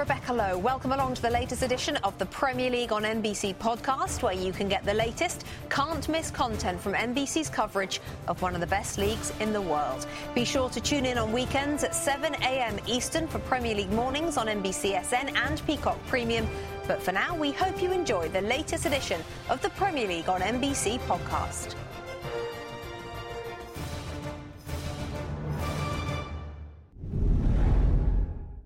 Rebecca Lowe. Welcome along to the latest edition of the Premier League on NBC podcast, where you can get the latest, can't miss content from NBC's coverage of one of the best leagues in the world. Be sure to tune in on weekends at 7 a.m. Eastern for Premier League mornings on NBCSN and Peacock Premium. But for now, we hope you enjoy the latest edition of the Premier League on NBC podcast.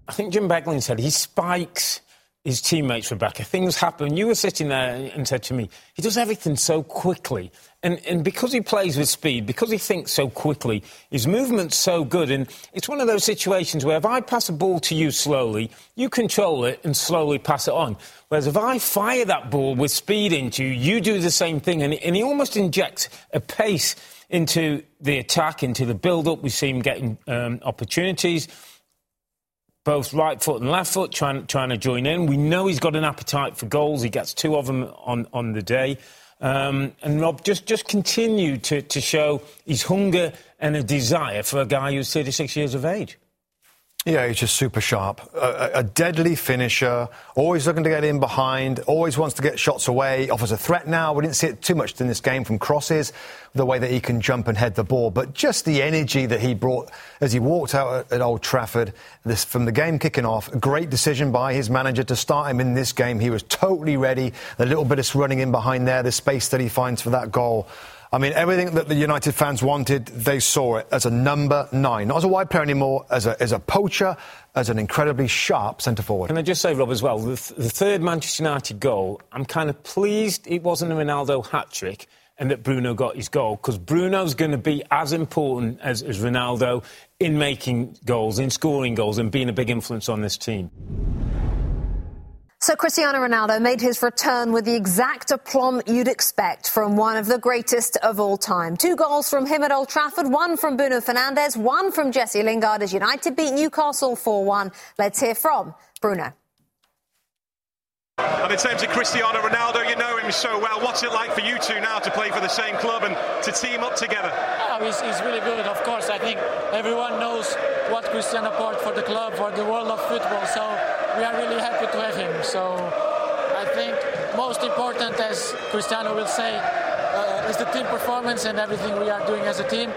I think Jim Beglin said he spikes his teammates, Rebecca. Things happen. You were sitting there and said to me, he does everything so quickly. And, and because he plays with speed, because he thinks so quickly, his movement's so good. And it's one of those situations where if I pass a ball to you slowly, you control it and slowly pass it on. Whereas if I fire that ball with speed into you, you do the same thing. And, and he almost injects a pace into the attack, into the build up. We see him getting um, opportunities both right foot and left foot, trying, trying to join in. We know he's got an appetite for goals. He gets two of them on, on the day. Um, and Rob just, just continued to, to show his hunger and a desire for a guy who's 36 years of age. Yeah, he's just super sharp. A, a, deadly finisher, always looking to get in behind, always wants to get shots away, offers a threat now. We didn't see it too much in this game from crosses, the way that he can jump and head the ball, but just the energy that he brought as he walked out at, Old Trafford this, from the game kicking off. Great decision by his manager to start him in this game. He was totally ready. The little bit of running in behind there, the space that he finds for that goal. I mean, everything that the United fans wanted, they saw it as a number nine, not as a wide player anymore, as a, as a poacher, as an incredibly sharp centre forward. Can I just say, Rob, as well, the, th- the third Manchester United goal, I'm kind of pleased it wasn't a Ronaldo hat trick and that Bruno got his goal because Bruno's going to be as important as, as Ronaldo in making goals, in scoring goals, and being a big influence on this team. So Cristiano Ronaldo made his return with the exact aplomb you'd expect from one of the greatest of all time. Two goals from him at Old Trafford, one from Bruno Fernandes, one from Jesse Lingard as United beat Newcastle 4-1. Let's hear from Bruno. And in terms of Cristiano Ronaldo, you know him so well. What's it like for you two now to play for the same club and to team up together? Oh, he's, he's really good, of course. I think everyone knows what Cristiano brought for the club, for the world of football. So we are really happy to have him. So I think most important, as Cristiano will say, uh, is the team performance and everything we are doing as a team.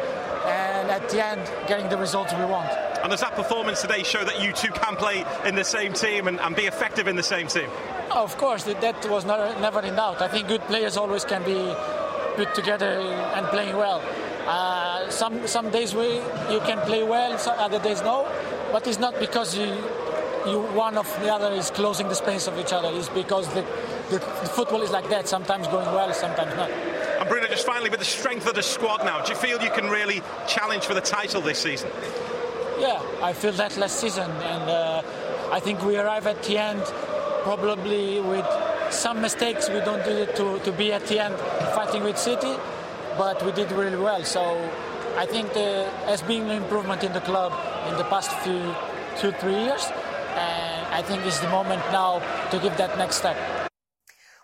And at the end, getting the results we want. And does that performance today show that you two can play in the same team and, and be effective in the same team? Oh, of course, that was not, never in doubt. I think good players always can be put together and playing well. Uh, some some days we you can play well, some other days no. But it's not because you you one of the other is closing the space of each other. It's because the, the, the football is like that. Sometimes going well, sometimes not. And Bruno, just finally, with the strength of the squad now, do you feel you can really challenge for the title this season? Yeah, I feel that last season, and uh, I think we arrive at the end probably with some mistakes. We don't do it to, to be at the end fighting with City, but we did really well. So I think there has been an improvement in the club in the past few two three years, and I think it's the moment now to give that next step.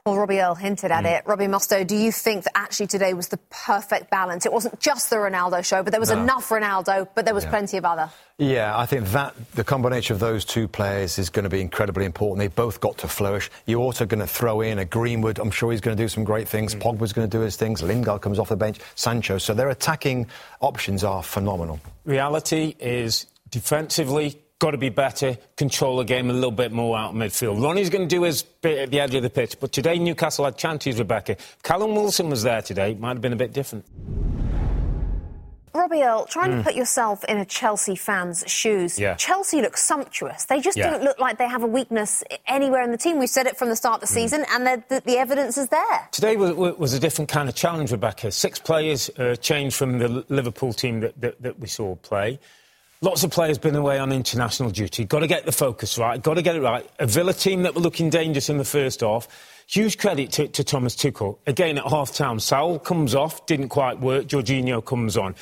Well, Robbie Earle hinted at mm. it. Robbie Mustoe, do you think that actually today was the perfect balance? It wasn't just the Ronaldo show, but there was no. enough Ronaldo, but there was yeah. plenty of other. Yeah, I think that the combination of those two players is going to be incredibly important. They both got to flourish. You're also going to throw in a Greenwood. I'm sure he's going to do some great things. Mm. Pogba's going to do his things. Lingard comes off the bench. Sancho. So their attacking options are phenomenal. Reality is defensively, got to be better, control the game a little bit more out of midfield. Ronnie's going to do his bit at the edge of the pitch, but today Newcastle had chances, Rebecca. Callum Wilson was there today, might have been a bit different. Robbie Earle, trying mm. to put yourself in a Chelsea fan's shoes. Yeah. Chelsea look sumptuous. They just yeah. don't look like they have a weakness anywhere in the team. We've said it from the start of the mm. season, and the, the, evidence is there. Today was, was, a different kind of challenge, Rebecca. Six players uh, changed from the Liverpool team that, that, that we saw play. Lots of players been away on international duty. Got to get the focus right. Got to get it right. A Villa team that were looking dangerous in the first half. Huge credit to, to Thomas Tuchel. Again, at half time, Saul comes off, didn't quite work. Jorginho comes on.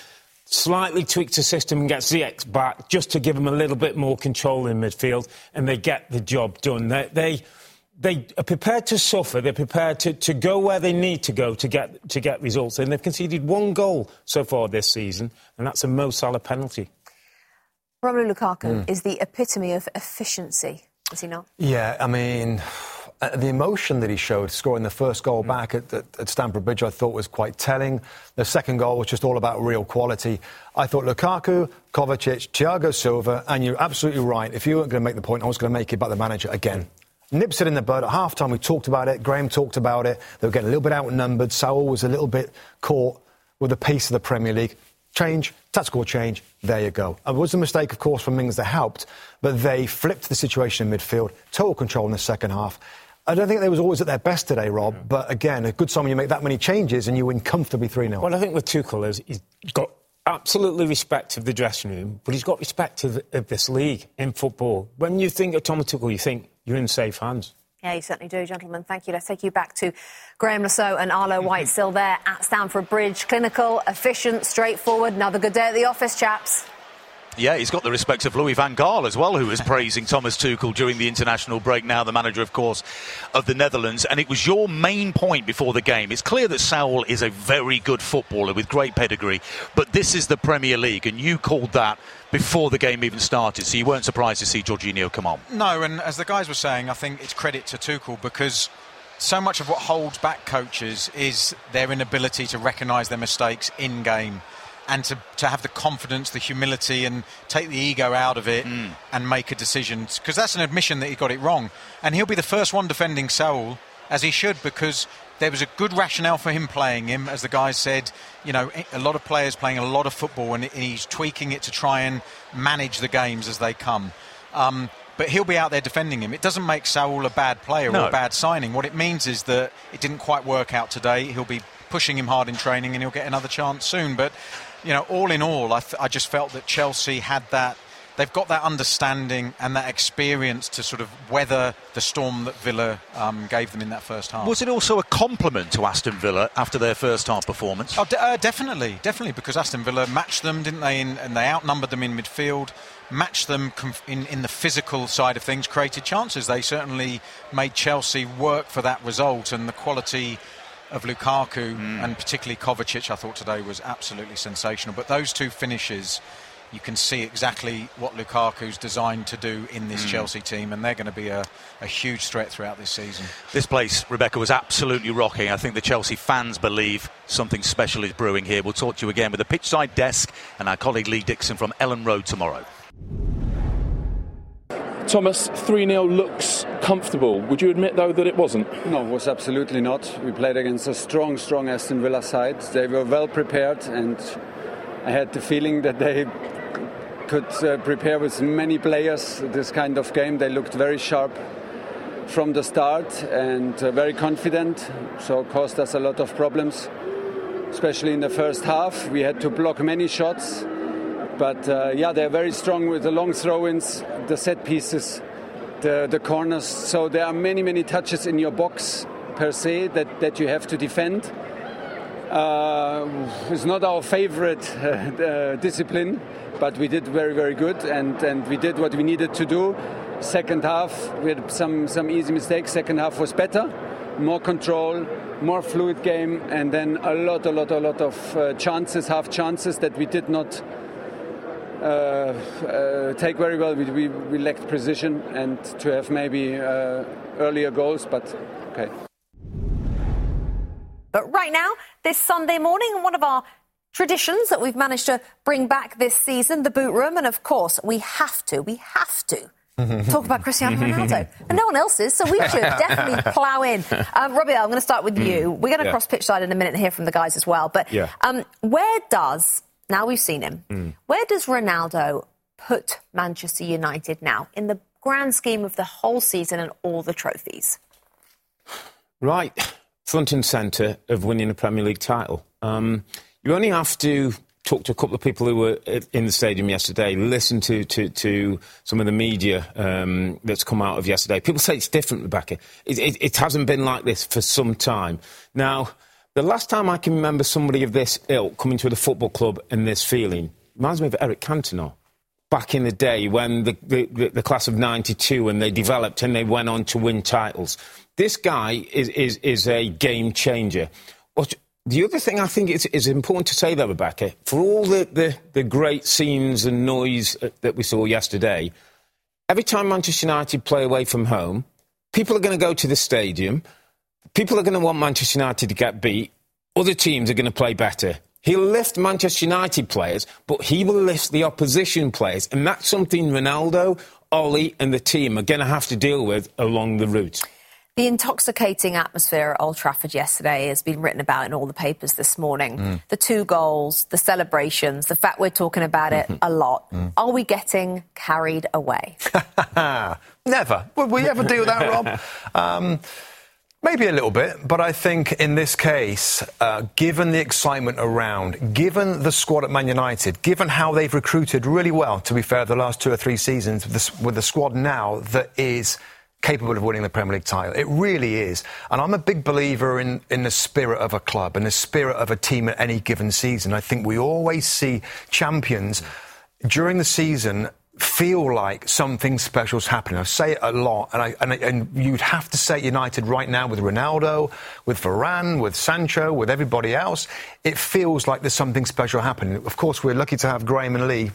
Slightly tweaks the system and gets Ziyech back just to give them a little bit more control in midfield, and they get the job done. They, they, they are prepared to suffer. They're prepared to, to go where they need to go to get, to get results. And they've conceded one goal so far this season, and that's a Mo Salah penalty. Romelu Lukaku mm. is the epitome of efficiency, is he not? Yeah, I mean, uh, the emotion that he showed scoring the first goal mm. back at, at, at, Stamford Bridge, I thought was quite telling. The second goal was just all about real quality. I thought Lukaku, Kovacic, Thiago Silva, and you're absolutely right. If you weren't going to make the point, I was going to make it about the manager again. Nips it in the bud. At half time, we talked about it. Graham talked about it. They were getting a little bit outnumbered. Saul was a little bit caught with the pace of the Premier League change, tactical change, there you go. It was a mistake, of course, from Mings that helped, but they flipped the situation in midfield, total control in the second half. I don't think they was always at their best today, Rob, yeah. but again, a good sign when you make that many changes and you win comfortably 3 0. Well, I think with Tuchel, is he's got absolutely respect of the dressing room, but he's got respect of, of this league in football. When you think of Thomas Tuchel, you think you're in safe hands. Yeah, you certainly do, gentlemen. Thank you. Let's take you back to Graham Saux and Arlo mm-hmm. White still there at Stamford Bridge. Clinical, efficient, straightforward. Another good day at the office, chaps. Yeah, he's got the respect of Louis van Gaal as well, who was praising Thomas Tuchel during the international break. Now the manager, of course, of the Netherlands. And it was your main point before the game. It's clear that Saul is a very good footballer with great pedigree, but this is the Premier League, and you called that before the game even started, so you weren't surprised to see Jorginho come on. No, and as the guys were saying, I think it's credit to Tuchel because so much of what holds back coaches is their inability to recognise their mistakes in game and to, to have the confidence, the humility, and take the ego out of it mm. and make a decision. Because that's an admission that he got it wrong. And he'll be the first one defending Saul, as he should, because there was a good rationale for him playing him. As the guy said, you know, a lot of players playing a lot of football, and he's tweaking it to try and manage the games as they come. Um, but he'll be out there defending him. It doesn't make Saul a bad player no. or a bad signing. What it means is that it didn't quite work out today. He'll be pushing him hard in training, and he'll get another chance soon. But you know, all in all, I, th- I just felt that Chelsea had that. They've got that understanding and that experience to sort of weather the storm that Villa um, gave them in that first half. Was it also a compliment to Aston Villa after their first half performance? Oh, de- uh, definitely, definitely, because Aston Villa matched them, didn't they? In, and they outnumbered them in midfield, matched them in, in the physical side of things, created chances. They certainly made Chelsea work for that result, and the quality of Lukaku mm. and particularly Kovacic, I thought today was absolutely sensational. But those two finishes, you can see exactly what Lukaku's designed to do in this mm. Chelsea team, and they're going to be a, a, huge threat throughout this season. This place, Rebecca, was absolutely rocking. I think the Chelsea fans believe something special is brewing here. We'll talk to you again with the pitchside desk and our colleague Lee Dixon from Elland Road tomorrow. Thomas, 3 0 looks comfortable. Would you admit, though, that it wasn't? No, it was absolutely not. We played against a strong, strong Aston Villa side. They were well prepared, and I had the feeling that they could uh, prepare with many players this kind of game. They looked very sharp from the start and uh, very confident, so caused us a lot of problems, especially in the first half. We had to block many shots but uh, yeah, they're very strong with the long throw-ins, the set pieces, the, the corners. So there are many, many touches in your box per se that, that you have to defend. Uh, it's not our favorite uh, discipline, but we did very, very good, and, and we did what we needed to do. Second half, we had some, some easy mistakes. Second half was better, more control, more fluid game, and then a lot, a lot, a lot of uh, chances, half chances that we did not take very well. We, we, we, lacked precision and to have maybe uh, earlier goals, but okay. But right now, this Sunday morning, one of our traditions that we've managed to bring back this season, the boot room, and of course, we have to, we have to talk about Cristiano Ronaldo. And no one else is, so we should definitely plough in. Um, Robbie, I'm going to start with mm. you. We're going to yeah. cross pitch side in a minute and hear from the guys as well. But yeah. um, where does now we've seen him. Mm. Where does Ronaldo put Manchester United now in the grand scheme of the whole season and all the trophies? Right, front and centre of winning a Premier League title. Um, you only have to talked to a couple of people who were in the stadium yesterday, listened to, to, to some of the media um, that's come out of yesterday. People say it's different, Rebecca. It, it, it, hasn't been like this for some time. Now, the last time I can remember somebody of this ilk coming to the football club and this feeling reminds me of Eric Cantona. Back in the day when the, the, the class of 92 and they developed and they went on to win titles. This guy is, is, is a game changer. What, the other thing I think is, is important to say, though, Rebecca, for all the, the, the great scenes and noise uh, that we saw yesterday, every time Manchester United play away from home, people are going to go to the stadium. People are going to want Manchester United to get beat. Other teams are going to play better. He'll lift Manchester United players, but he will lift the opposition players. And that's something Ronaldo, Ollie, and the team are going to have to deal with along the route. The intoxicating atmosphere at Old Trafford yesterday has been written about in all the papers this morning. Mm. The two goals, the celebrations, the fact we're talking about it a lot. Mm. Are we getting carried away? Never. Would we ever do that, Rob? Um, Maybe a little bit, but I think in this case, uh, given the excitement around, given the squad at Man United, given how they've recruited really well, to be fair, the last two or three seasons, with the, with the squad now that is capable of winning the Premier League title. It really is. And I'm a big believer in, in the spirit of a club and the spirit of a team at any given season. I think we always see champions during the season feel like something special's happening. I say it a lot, and, I, and, and, you'd have to say United right now with Ronaldo, with Varane, with Sancho, with everybody else. It feels like there's something special happening. Of course, we're lucky to have Graham and Lee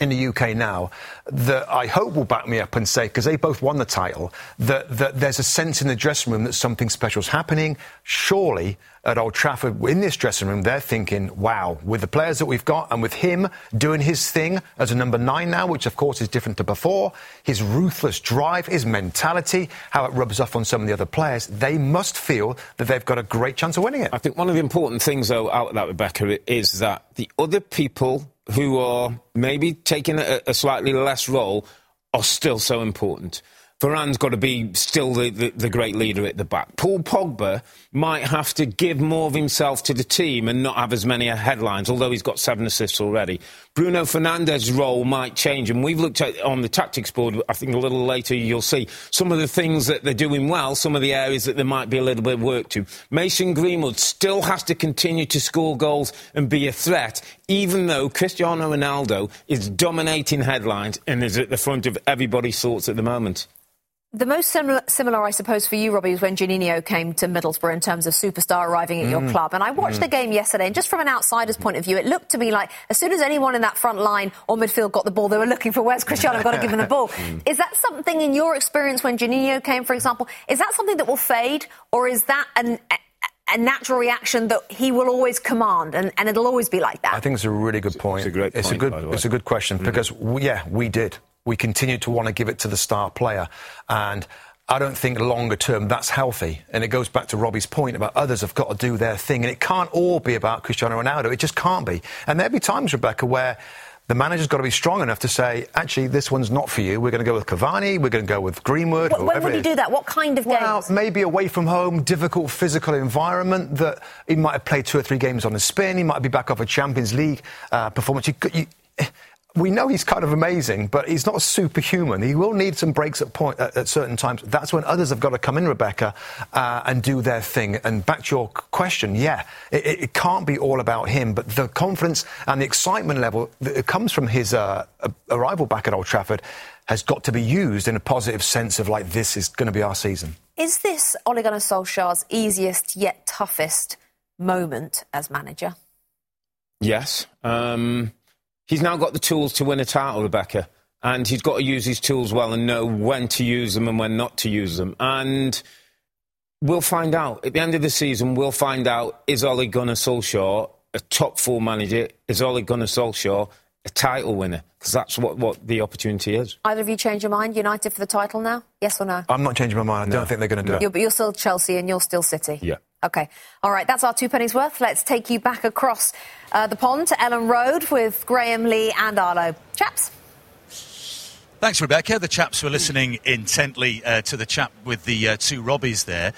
in the UK now that I hope will back me up and say, because they both won the title, that, that there's a sense in the dressing room that something special is happening. Surely at Old Trafford, in this dressing room, they're thinking, wow, with the players that we've got and with him doing his thing as a number nine now, which of course is different to before, his ruthless drive, his mentality, how it rubs off on some of the other players, they must feel that they've got a great chance of winning it. I think one of the important things, though, out of that, Rebecca, is that the other people who are maybe taking a, a slightly less role are still so important. Varane's got to be still the, the, the, great leader at the back. Paul Pogba might have to give more of himself to the team and not have as many headlines, although he's got seven assists already. Bruno Fernandes's role might change, and we've looked at on the tactics board. I think a little later you'll see some of the things that they're doing well, some of the areas that there might be a little bit of work to. Mason Greenwood still has to continue to score goals and be a threat, even though Cristiano Ronaldo is dominating headlines and is at the front of everybody's thoughts at the moment. The most similar, similar, I suppose, for you, Robbie, was when Juninho came to Middlesbrough in terms of superstar arriving at mm. your club. And I watched mm. the game yesterday, and just from an outsider's point of view, it looked to me like as soon as anyone in that front line or midfield got the ball, they were looking for where's Cristiano, I've got to give him the ball. Mm. Is that something in your experience when Juninho came, for example, is that something that will fade, or is that an, a natural reaction that he will always command, and, and, it'll always be like that. I think it's a really good point. It's a great. It's point, a good. It's a good question mm. because we, yeah, we did. We continue to want to give it to the star player, and I don't think longer term that's healthy. And it goes back to Robbie's point about others have got to do their thing. And it can't all be about Cristiano Ronaldo. It just can't be. And there'll be times, Rebecca, where the manager's got to be strong enough to say, actually, this one's not for you. We're going to go with Cavani. We're going to go with Greenwood. What, when would he do that? What kind of games? Well, maybe away from home, difficult physical environment that he might have played two or three games on a spin. He might be back off a Champions League uh, performance. You, you, we know he's kind of amazing, but he's not superhuman. He will need some breaks at, point, at, at certain times. That's when others have got to come in, Rebecca, uh, and do their thing. And back to your question, yeah, it, it, can't be all about him, but the confidence and the excitement level that comes from his uh, arrival back at Old Trafford has got to be used in a positive sense of like this is going to be our season. Is this Ole Gunnar Solskjaer's easiest yet toughest moment as manager? Yes. Um he's now got the tools to win a title, Rebecca, and he's got to use his tools well and know when to use them and when not to use them. And we'll find out at the end of the season. We'll find out is Ole Gunnar Solskjaer a top four manager? Is Ole Gunnar Solskjaer a title winner? Because that's what, what the opportunity is. Either of you change your mind? United for the title now? Yes or no? I'm not changing my mind. I no. don't think they're going to do it. You're, but you're still Chelsea and you're still City. Yeah. Okay. All right. That's our two pennies worth. Let's take you back across uh, the pond to Elland Road with Graham Lee and Arlo. Chaps. Thanks, Rebecca. The chaps were listening intently uh, to the chat with the uh, two Robbies there.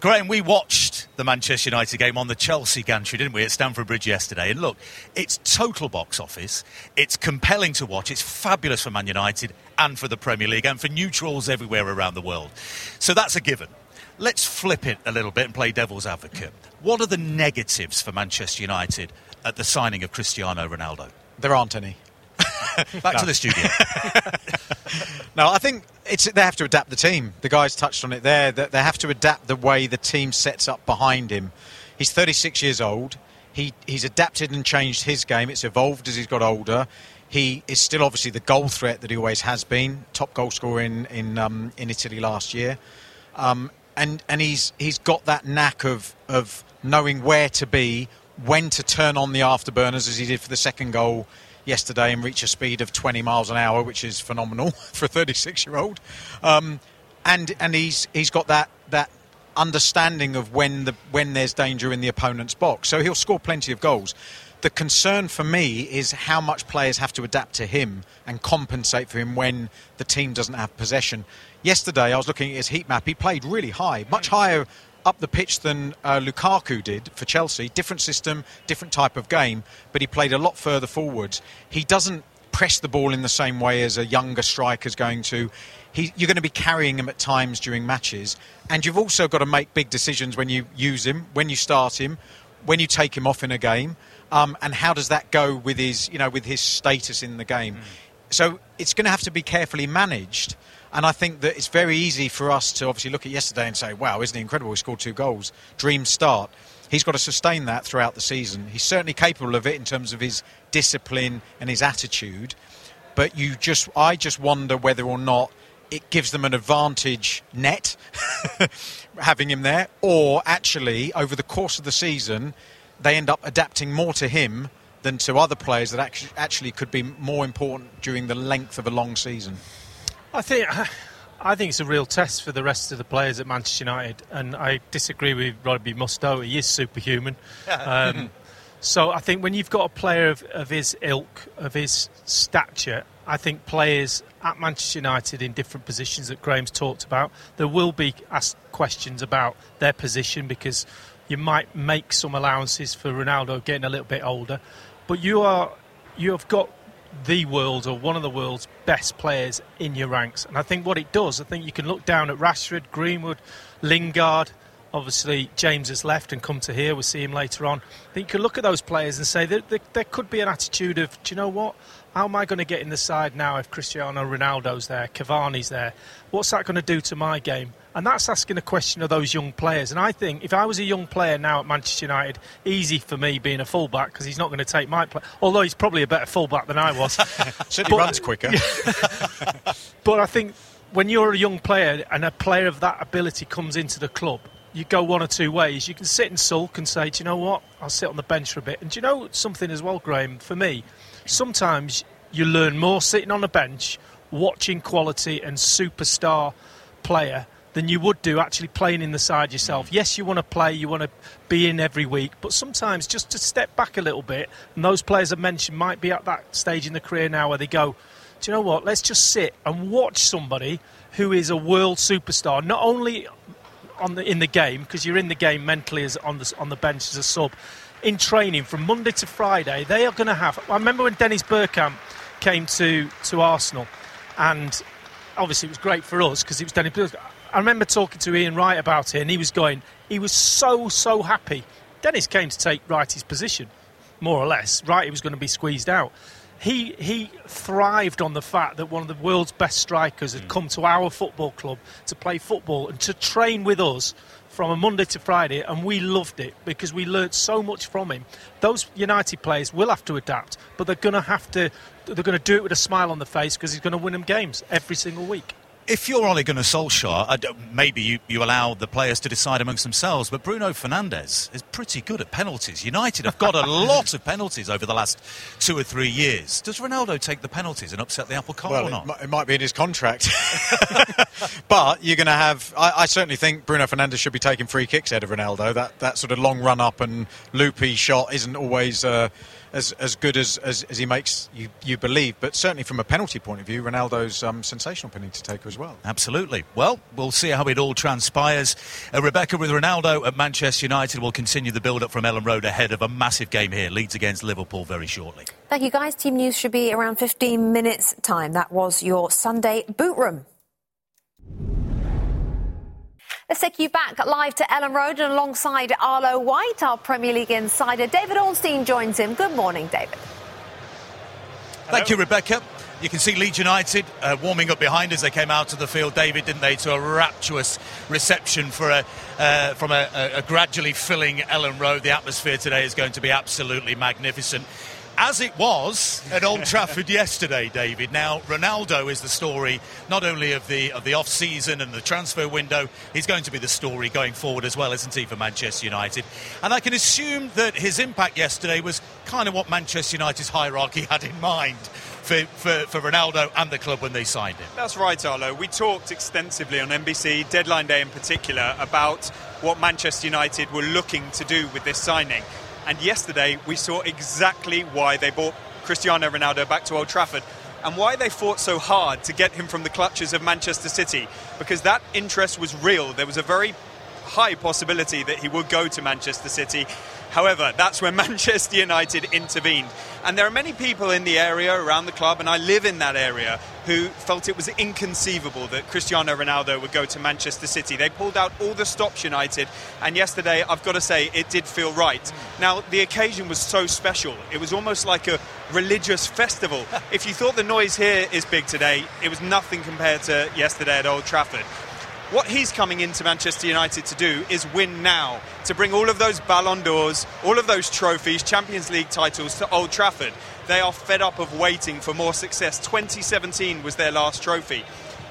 Graham, we watched the Manchester United game on the Chelsea gantry, didn't we, at Stamford Bridge yesterday? And look, it's total box office. It's compelling to watch. It's fabulous for Man United and for the Premier League and for neutrals everywhere around the world. So that's a given. Let's flip it a little bit and play devil's advocate. What are the negatives for Manchester United at the signing of Cristiano Ronaldo? There aren't any. Back to the studio. no, I think it's they have to adapt the team. The guys touched on it there. That they have to adapt the way the team sets up behind him. He's 36 years old. He he's adapted and changed his game. It's evolved as he's got older. He is still obviously the goal threat that he always has been. Top goal scorer in in um, in Italy last year. Um, and and he's he's got that knack of of knowing where to be, when to turn on the afterburners, as he did for the second goal yesterday, and reach a speed of 20 miles an hour, which is phenomenal for a 36 year old. Um, and and he's he's got that that understanding of when the when there's danger in the opponent's box, so he'll score plenty of goals. The concern for me is how much players have to adapt to him and compensate for him when the team doesn't have possession. Yesterday, I was looking at his heat map. He played really high, much higher up the pitch than uh, Lukaku did for Chelsea. Different system, different type of game, but he played a lot further forwards. He doesn't press the ball in the same way as a younger striker's going to. He, you're going to be carrying him at times during matches, and you've also got to make big decisions when you use him, when you start him, when you take him off in a game, um, and how does that go with his, you know, with his status in the game. Mm. So it's going to have to be carefully managed. And I think that it's very easy for us to obviously look at yesterday and say, wow, isn't he incredible? He scored two goals. Dream start. He's got to sustain that throughout the season. He's certainly capable of it in terms of his discipline and his attitude. But you just, I just wonder whether or not it gives them an advantage net having him there, or actually over the course of the season they end up adapting more to him than to other players that actually, actually could be more important during the length of a long season. I think I think it's a real test for the rest of the players at Manchester United, and I disagree with Robbie Mustoe. He is superhuman. Um, so I think when you've got a player of, of his ilk, of his stature, I think players at Manchester United in different positions that Graham's talked about, there will be asked questions about their position because you might make some allowances for Ronaldo getting a little bit older, but you are you have got the world or one of the world's best players in your ranks. And I think what it does, I think you can look down at Rashford, Greenwood, Lingard. Obviously, James has left and come to here. We'll see him later on. I think you can look at those players and say that there, there could be an attitude of, do you know what? How am I going to get in the side now if Cristiano Ronaldo's there, Cavani's there? What's that going to do to my game? And that's asking a question of those young players. And I think if I was a young player now at Manchester United, easy for me being a fullback because he's not going to take my place. Although he's probably a better fullback than I was. Certainly but, runs quicker. but I think when you're a young player and a player of that ability comes into the club, you go one or two ways. You can sit and sulk and say, do you know what? I'll sit on the bench for a bit. And do you know something as well, Graham? For me, sometimes you learn more sitting on a bench, watching quality and superstar player than you would do actually playing in the side yourself. Yes, you want to play, you want to be in every week, but sometimes just to step back a little bit, and those players I mentioned might be at that stage in the career now where they go, do you know what, let's just sit and watch somebody who is a world superstar, not only on the, in the game, because you're in the game mentally as on the, on the bench as a sub, in training from Monday to Friday, they are going to have. I remember when Dennis Bergkamp came to, to Arsenal, and obviously it was great for us because it was Dennis Bergkamp. I remember talking to Ian Wright about it, and he was going, he was so, so happy. Dennis came to take Wrighty's position, more or less. Wrighty was going to be squeezed out. He, he thrived on the fact that one of the world's best strikers had mm. come to our football club to play football and to train with us from a Monday to Friday, and we loved it because we learnt so much from him. Those United players will have to adapt, but they're going to have to. They're going to do it with a smile on the face because he's going to win them games every single week if you're Ole Gunnar Solskjaer, maybe you, you allow the players to decide amongst themselves, but Bruno Fernandes is pretty good at penalties. United have got a lot of penalties over the last two or three years. Does Ronaldo take the penalties and upset the apple cart well, or not? It, it might be in his contract. but you're going to have. I, I, certainly think Bruno Fernandes should be taking free kicks out of Ronaldo. That, that sort of long run up and loopy shot isn't always. Uh, as, as good as, as, as he makes you, you believe. But certainly from a penalty point of view, Ronaldo's um, sensational penalty taker as as well. Absolutely. Well, we'll see how it all transpires. Uh, Rebecca with Ronaldo at Manchester United will continue the build up from Elland Road ahead of a massive game here. Leeds against Liverpool very shortly. Thank you, guys. Team news should be around 15 minutes' time. That was your Sunday boot room. Let's take you back live to Elland Road and alongside Arlo White, our Premier League insider. David Ornstein joins him. Good morning, David. Thank you, Rebecca. You can see Leeds United uh, warming up behind as they came out of the field, David, didn't they, to a rapturous reception for a, uh, from a, a, gradually filling Elland Road. The atmosphere today is going to be absolutely magnificent as it was at Old Trafford yesterday, David. Now, Ronaldo is the story not only of the of the off season and the transfer window. He's going to be the story going forward as well, isn't he, for Manchester United? And I can assume that his impact yesterday was kind of what Manchester United's hierarchy had in mind. For, for, for Ronaldo and the club when they signed him. That's right, Arlo. We talked extensively on NBC, deadline day in particular, about what Manchester United were looking to do with this signing. And yesterday, we saw exactly why they brought Cristiano Ronaldo back to Old Trafford and why they fought so hard to get him from the clutches of Manchester City. Because that interest was real. There was a very high possibility that he would go to Manchester City. However, that's when Manchester United intervened. And there are many people in the area around the club, and I live in that area, who felt it was inconceivable that Cristiano Ronaldo would go to Manchester City. They pulled out all the stops United, and yesterday, I've got to say, it did feel right. Now, the occasion was so special. It was almost like a religious festival. if you thought the noise here is big today, it was nothing compared to yesterday at Old Trafford. What he's coming into Manchester United to do is win now, to bring all of those Ballon d'Ors, all of those trophies, Champions League titles to Old Trafford. They are fed up of waiting for more success. 2017 was their last trophy.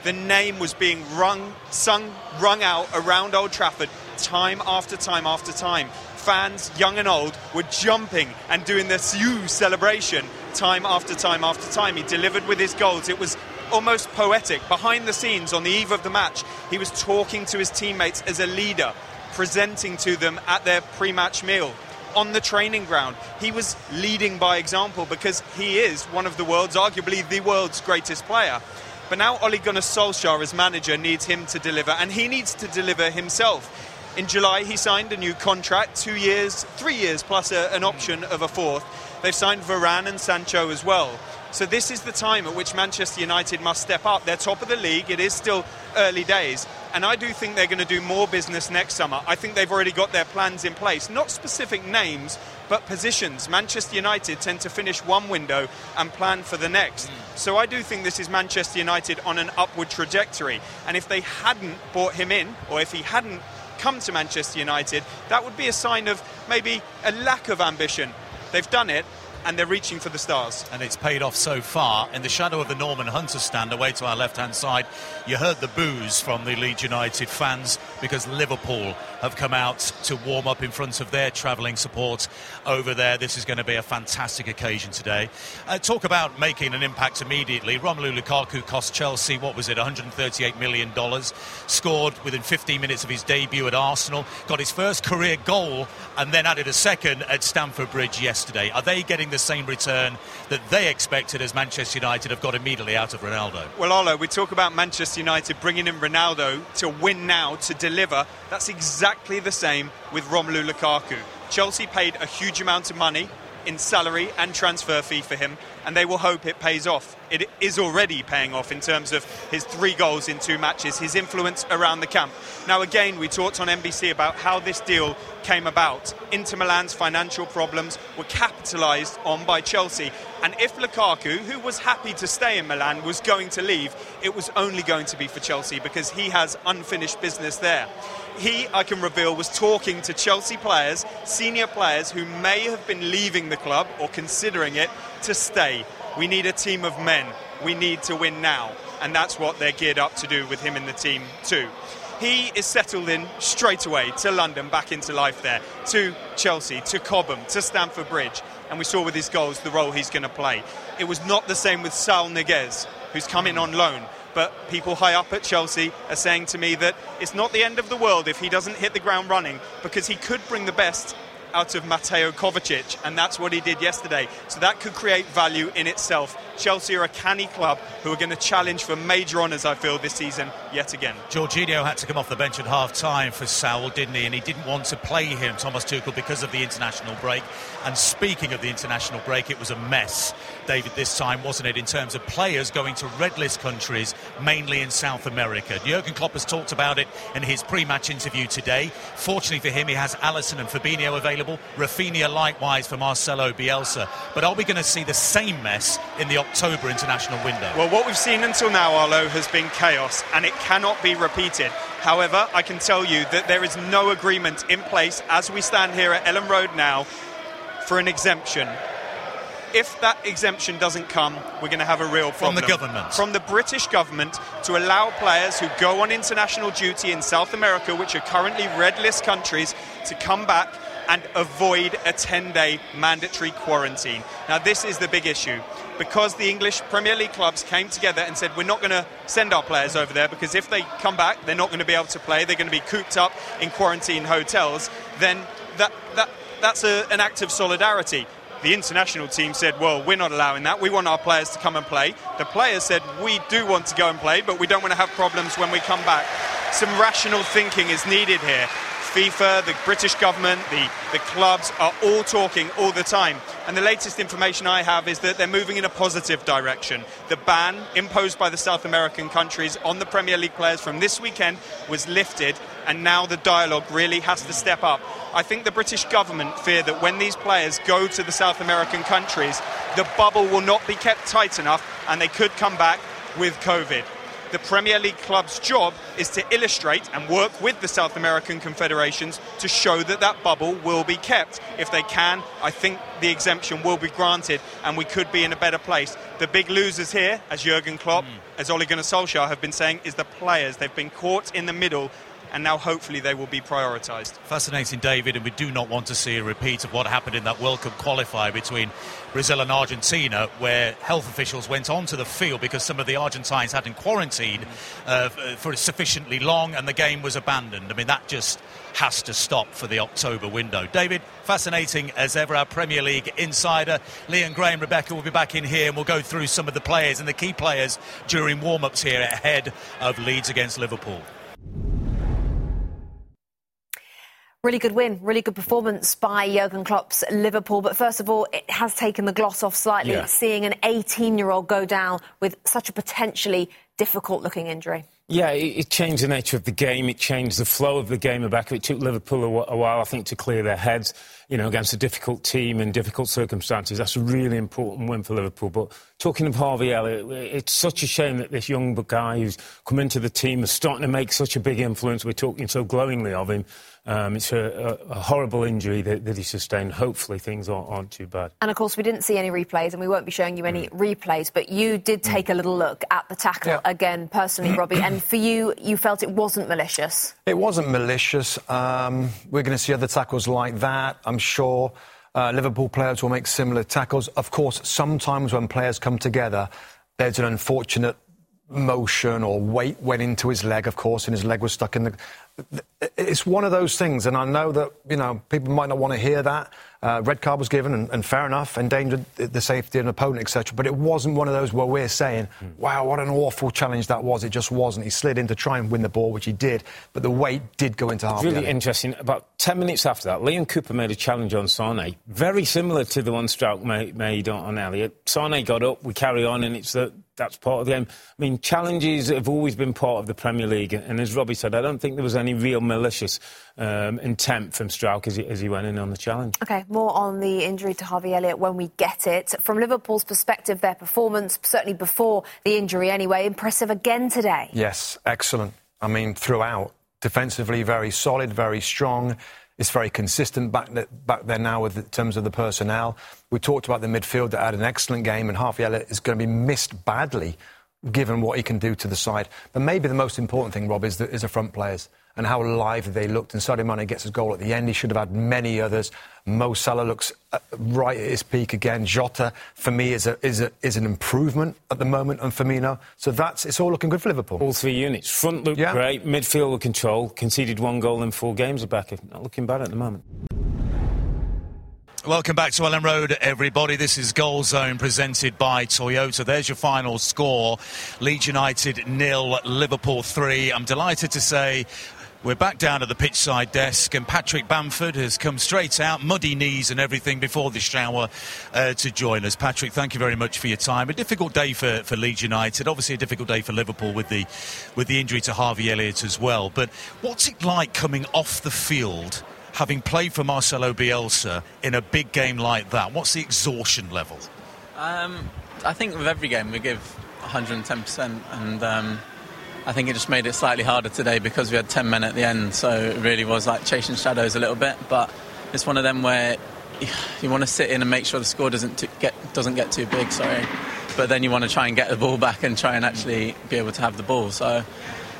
The name was being rung, sung, rung out around Old Trafford time after time after time. Fans, young and old, were jumping and doing the Siu celebration time after time after time. He delivered with his goals. It was almost poetic. Behind the scenes, on the eve of the match, he was talking to his teammates as a leader, presenting to them at their pre match meal. On the training ground, he was leading by example because he is one of the world's, arguably the world's greatest player. But now Ole Gunnar Solskjaer, as manager, needs him to deliver, and he needs to deliver himself. In July, he signed a new contract, two years, three years, plus a, an option of a fourth. They've signed Varane and Sancho as well. So this is the time at which Manchester United must step up. They're top of the league. It is still early days. And I do think they're going to do more business next summer. I think they've already got their plans in place. Not specific names, but positions. Manchester United tend to finish one window and plan for the next. Mm. So I do think this is Manchester United on an upward trajectory. And if they hadn't bought him in, or if he hadn't come to Manchester United, that would be a sign of maybe a lack of ambition. They've done it, and they're reaching for the stars. And it's paid off so far. In the shadow of the Norman Hunter stand away to our left hand side, you heard the boos from the Leeds United fans because Liverpool have come out to warm up in front of their travelling support over there. This is going to be a fantastic occasion today. Uh, talk about making an impact immediately. Romelu Lukaku cost Chelsea, what was it, $138 million. Scored within 15 minutes of his debut at Arsenal. Got his first career goal and then added a second at Stamford Bridge yesterday. Are they getting the same return that they expected as Manchester United have got immediately out of Ronaldo? Well, Arlo, we talk about Manchester United bringing in Ronaldo to win now, to deliver. That's exactly the same with Romelu Lukaku. Chelsea paid a huge amount of money in salary and transfer fee for him, and they will hope it pays off. It is already paying off in terms of his three goals in two matches, his influence around the camp. Now, again, we talked on NBC about how this deal came about. Inter Milan's financial problems were capitalised on by Chelsea. And if Lukaku, who was happy to stay in Milan, was going to leave, it was only going to be for Chelsea because he has unfinished business there. He, I can reveal, was talking to Chelsea players, senior players who may have been leaving the club or considering it to stay. We need a team of men. We need to win now. And that's what they're geared up to do with him in the team, too. He is settled in straight away to London, back into life there, to Chelsea, to Cobham, to Stamford Bridge. And we saw with his goals the role he's going to play. It was not the same with Saul Niguez, who's come in on loan. But people high up at Chelsea are saying to me that it's not the end of the world if he doesn't hit the ground running because he could bring the best out of Mateo Kovacic, and that's what he did yesterday. So that could create value in itself Chelsea are a canny club who are going to challenge for major honours, I feel, this season yet again. Jorginho had to come off the bench at half time for Saul, didn't he? And he didn't want to play him, Thomas Tuchel, because of the international break. And speaking of the international break, it was a mess, David, this time, wasn't it, in terms of players going to red list countries, mainly in South America. Jurgen Klopp has talked about it in his pre match interview today. Fortunately for him, he has Alisson and Fabinho available, Raphinha likewise for Marcelo Bielsa. But are we going to see the same mess in the October international window? Well, what we've seen until now, Arlo, has been chaos, and it cannot be repeated. However, I can tell you that there is no agreement in place as we stand here at Elland Road now for an exemption. If that exemption doesn't come, we're going to have a real problem. From the government? From the British government to allow players who go on international duty in South America, which are currently red list countries, to come back and avoid a 10 day mandatory quarantine. Now, this is the big issue. Because the English Premier League clubs came together and said, we're not going to send our players over there because if they come back, they're not going to be able to play, they're going to be cooped up in quarantine hotels, then that, that, that's a, an act of solidarity. The international team said, well, we're not allowing that. We want our players to come and play. The players said, we do want to go and play, but we don't want to have problems when we come back. Some rational thinking is needed here. FIFA, the British government, the, the clubs are all talking all the time. And the latest information I have is that they're moving in a positive direction. The ban imposed by the South American countries on the Premier League players from this weekend was lifted, and now the dialogue really has to step up. I think the British government fear that when these players go to the South American countries, the bubble will not be kept tight enough and they could come back with COVID the Premier League club's job is to illustrate and work with the South American confederations to show that that bubble will be kept. If they can, I think the exemption will be granted and we could be in a better place. The big losers here, as Jurgen Klopp, mm. as Ole Gunnar Solskjaer have been saying, is the players. They've been caught in the middle and now hopefully they will be prioritised. Fascinating, David, and we do not want to see a repeat of what happened in that World Cup qualifier between Brazil and Argentina, where health officials went onto the field because some of the Argentines hadn't quarantined uh, for sufficiently long and the game was abandoned. I mean, that just has to stop for the October window. David, fascinating as ever, our Premier League insider. And Graham, Rebecca will be back in here and we'll go through some of the players and the key players during warm ups here ahead of Leeds against Liverpool. Really good win, really good performance by Jurgen Klopp's Liverpool. But first of all, it has taken the gloss off slightly, yeah. seeing an 18 year old go down with such a potentially difficult looking injury. Yeah, it, changed the nature of the game. It changed the flow of the game back. It took Liverpool a, while, I think, to clear their heads, you know, against a difficult team and difficult circumstances. That's a really important win for Liverpool. But talking of Harvey Elliott, it's such a shame that this young guy who's come into the team is starting to make such a big influence. We're talking so glowingly of him. Um, it's a, a, a, horrible injury that, that, he sustained. Hopefully, things aren't, aren't, too bad. And of course, we didn't see any replays, and we won't be showing you any mm. replays. But you did mm. take mm. a little look at the tackle yeah. again, personally, Robbie. and for you, you felt it wasn't malicious. It wasn't malicious. Um, we're going to see other tackles like that, I'm sure. Uh, Liverpool players will make similar tackles. Of course, sometimes when players come together, there's an unfortunate motion or weight went into his leg, of course, and his leg was stuck in the it's one of those things, and I know that you know people might not want to hear that. Uh, red card was given, and, and, fair enough, endangered the safety of an opponent, etc. But it wasn't one of those where we're saying, mm. "Wow, what an awful challenge that was." It just wasn't. He slid in to try and win the ball, which he did, but the weight did go into half. Really interesting. About ten minutes after that, Liam Cooper made a challenge on Sane, very similar to the one Struijk made, made on Elliott. Sane got up, we carry on, and it's the that's part of the game. I mean, challenges have always been part of the Premier League, and as Robbie said, I don't think there was any real malicious um, intent from Struijk as he, as he went in on the challenge. OK, more on the injury to Harvey Elliott when we get it. From Liverpool's perspective, their performance, certainly before the injury anyway, impressive again today. Yes, excellent. I mean, throughout. Defensively, very solid, very strong. It's very consistent back, back there now with, in terms of the personnel. We talked about the midfield that had an excellent game, and Harvey is going to be missed badly given what he can do to the side. But maybe the most important thing, Rob, is the, is the front players and how lively they looked. And Sadio Mane gets his goal at the end. He should have had many others. Mo Salah looks uh, right at his peak again. Jota, for me, is, a, is, a, is an improvement at the moment on Firmino. So that's it's all looking good for Liverpool. All three units. Front look yeah. great. Midfield control. Conceded one goal in four games. Are back. Not looking bad at the moment. Welcome back to Elland Road, everybody. This is Goal Zone presented by Toyota. There's your final score Leeds United nil, Liverpool 3. I'm delighted to say we're back down at the pitch side desk, and Patrick Bamford has come straight out, muddy knees and everything before the shower uh, to join us. Patrick, thank you very much for your time. A difficult day for, for Leeds United, obviously a difficult day for Liverpool with the with the injury to Harvey Elliott as well. But what's it like coming off the field? having played for Marcelo Bielsa in a big game like that? What's the exhaustion level? Um, I think with every game we give 110%, and um, I think it just made it slightly harder today because we had 10 men at the end, so it really was like chasing shadows a little bit. But it's one of them where you want to sit in and make sure the score doesn't get doesn't get too big. Sorry, but then you want to try and get the ball back and try and actually be able to have the ball. So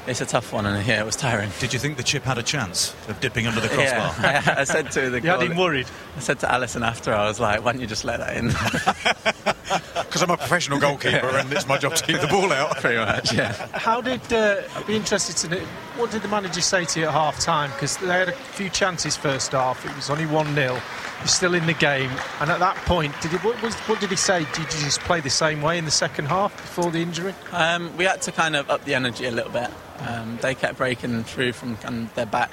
it's a tough one, and yeah, it was tiring. Did you think the chip had a chance of dipping under the crossbar? Yeah, I, I said to the. you had him worried. I said to Alisson after, I was like, "Why don't you just let that in?" Because I'm a professional goalkeeper, and it's my job to keep the ball out. Pretty much, yeah. How did? Uh, I'd be interested to know. What did the manager say to you at half time? Because they had a few chances first half. It was only one 0 You're still in the game, and at that point, did he, what, was, what did he say? Did you just play the same way in the second half before the injury? Um, we had to kind of up the energy a little bit. Um, they kept breaking through from kind of their back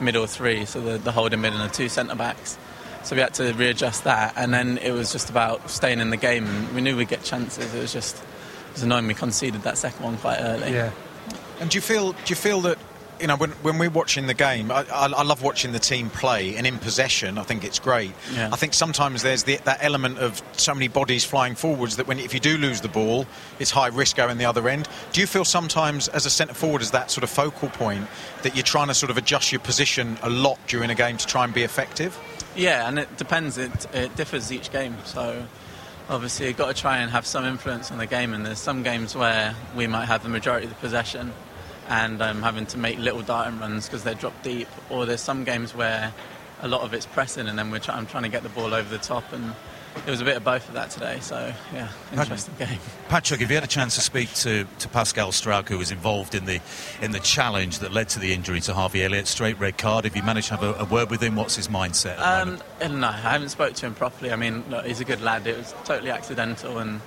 middle three, so the, the holding mid and the two centre backs. So we had to readjust that, and then it was just about staying in the game. And we knew we'd get chances. It was just it was annoying we conceded that second one quite early. Yeah. And do you feel do you feel that you know, when, when we're watching the game, I, I, I, love watching the team play, and in possession, I think it's great. Yeah. I think sometimes there's the, that element of so many bodies flying forwards that when if you do lose the ball, it's high risk going the other end. Do you feel sometimes, as a centre forward, as that sort of focal point, that you're trying to sort of adjust your position a lot during a game to try and be effective? Yeah, and it depends. It, it differs each game. So obviously you've got to try and have some influence on the game and there's some games where we might have the majority of the possession and I'm having to make little darting runs because they're dropped deep. Or there's some games where a lot of it's pressing, and then we're try- I'm trying to get the ball over the top. And it was a bit of both of that today. So yeah, interesting game. Patrick, have you had a chance to speak to, to Pascal Struijk, who was involved in the in the challenge that led to the injury to Harvey Elliott, straight red card? Have you managed to have a, a word with him? What's his mindset? Um, no, I haven't spoke to him properly. I mean, look, he's a good lad. It was totally accidental and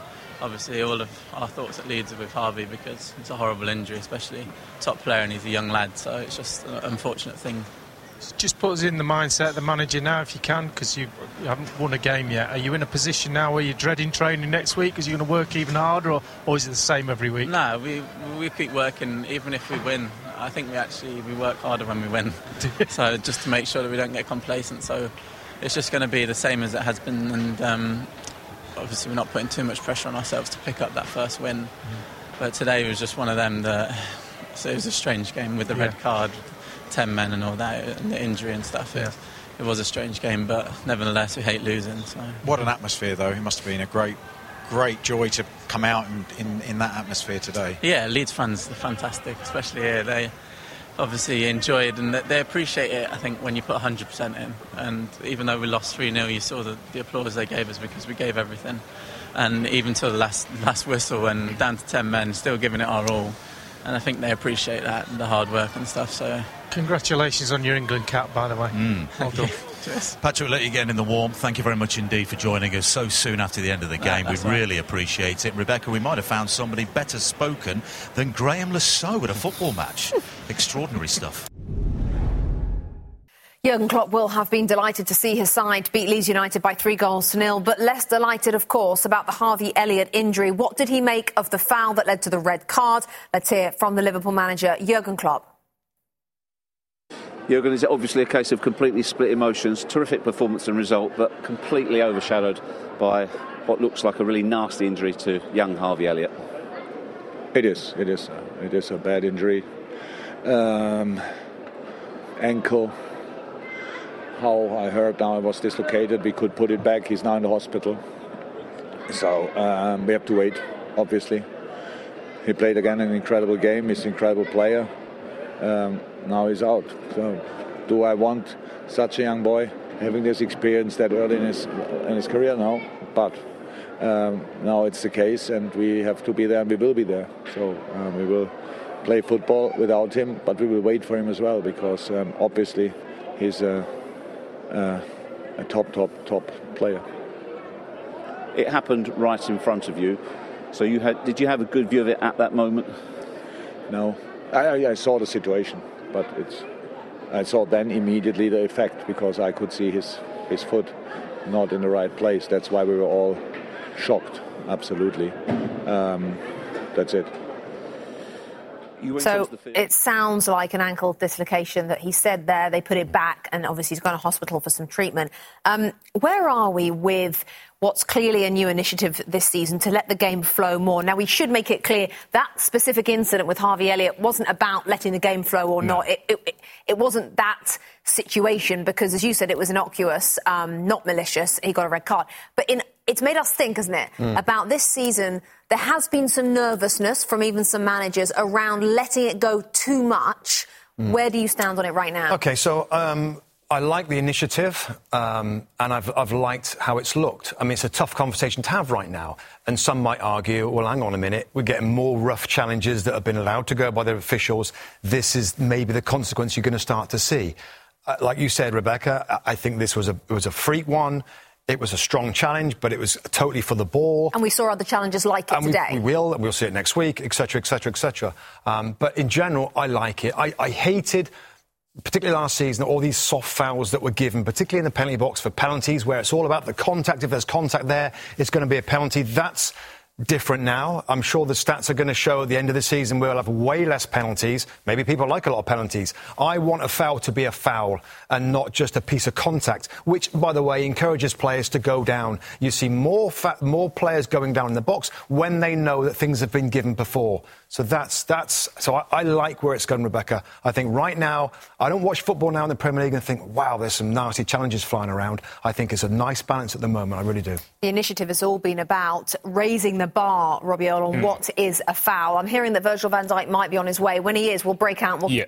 obviously all of our thoughts at Leeds are with Harvey because it's a horrible injury, especially top player and he's a young lad, so it's just an unfortunate thing. Just put us in the mindset of the manager now if you can, because you, you, haven't won a game yet. Are you in a position now where you're dreading training next week because you're going to work even harder, or, or is it the same every week? No, we we keep working even if we win. I think we actually we work harder when we win. so just to make sure that we don't get complacent. So it's just going to be the same as it has been, and um, obviously we're not putting too much pressure on ourselves to pick up that first win. Mm. But today was just one of them that so it was a strange game with the yeah. red card, ten men and all that, and the injury and stuff. Yeah. It, it was a strange game, but nevertheless we hate losing. So. What an atmosphere, though! It must have been a great great joy to come out in, in, in, that atmosphere today. Yeah, Leeds fans are fantastic, especially here. They obviously enjoyed and they appreciate it, I think, when you put 100% in. And even though we lost 3 0, you saw the, the applause they gave us because we gave everything. And even till the last, last whistle, and down to 10 men, still giving it our all. And I think they appreciate that, the hard work and stuff. So, Congratulations on your England cap, by the way. Mm. Well done. Patrick, let you get in the warmth. Thank you very much indeed for joining us so soon after the end of the game. we really appreciate it. Rebecca, we might have found somebody better spoken than Graeme Le Saux at a football match. Extraordinary stuff. Jurgen Klopp will have been delighted to see his side beat Leeds United by three goals to nil, but less delighted, of course, about the Harvey Elliott injury. What did he make of the foul that led to the red card? Let's hear from the Liverpool manager, Jurgen Klopp. Jurgen, is it obviously a case of completely split emotions? Terrific performance and result, but completely overshadowed by what looks like a really nasty injury to young Harvey Elliott. It is. It is. It is a bad injury. Um, ankle. How I heard now it was dislocated. We could put it back. He's now in the hospital. So um, we have to wait. Obviously, he played again an incredible game. He's an incredible player. Um, now he's out. So, do I want such a young boy having this experience that early in his in his career? No, but um, now it's the case, and we have to be there, and we will be there. So um, we will play football without him, but we will wait for him as well because um, obviously he's a, a, a top, top, top player. It happened right in front of you. So you had, did you have a good view of it at that moment? No, I, I saw the situation, but it's. I saw then immediately the effect because I could see his his foot not in the right place. That's why we were all shocked. Absolutely. Um, that's it. So it sounds like an ankle dislocation that he said there. They put it back, and obviously he's gone to hospital for some treatment. Um, where are we with what's clearly a new initiative this season to let the game flow more? Now, we should make it clear that specific incident with Harvey Elliott wasn't about letting the game flow or no. not. It, it, it, wasn't that situation because, as you said, it was innocuous, um, not malicious. He got a red card. But in it's made us think, hasn't it, mm. about this season. There has been some nervousness from even some managers around letting it go too much. Mm. Where do you stand on it right now? Okay, so um, I like the initiative, um, and I've, I've, liked how it's looked. I mean, it's a tough conversation to have right now, and some might argue, well, hang on a minute, we're getting more rough challenges that have been allowed to go by the officials. This is maybe the consequence you're going to start to see. Uh, like you said, Rebecca, I think this was a was a freak one. It was a strong challenge, but it was totally for the ball. And we saw other challenges like it and today. We, we will, and we'll see it next week, etc., etc., etc. But in general, I like it. I, I hated particularly last season, all these soft fouls that were given, particularly in the penalty box for penalties, where it's all about the contact. If there's contact there, it's going to be a penalty. That's different now. I'm sure the stats are going to show at the end of the season we'll have way less penalties. Maybe people like a lot of penalties. I want a foul to be a foul and not just a piece of contact, which, by the way, encourages players to go down. You see more, fa- more players going down in the box when they know that things have been given before. So that's that's so I, I, like where it's going, Rebecca. I think right now I don't watch football now in the Premier League and think, wow, there's some nasty challenges flying around. I think it's a nice balance at the moment. I really do. The initiative has all been about raising the bar, Robbie on mm. what is a foul. I'm hearing that Virgil Van Dijk might be on his way. When he is, we'll break out. We'll, yeah.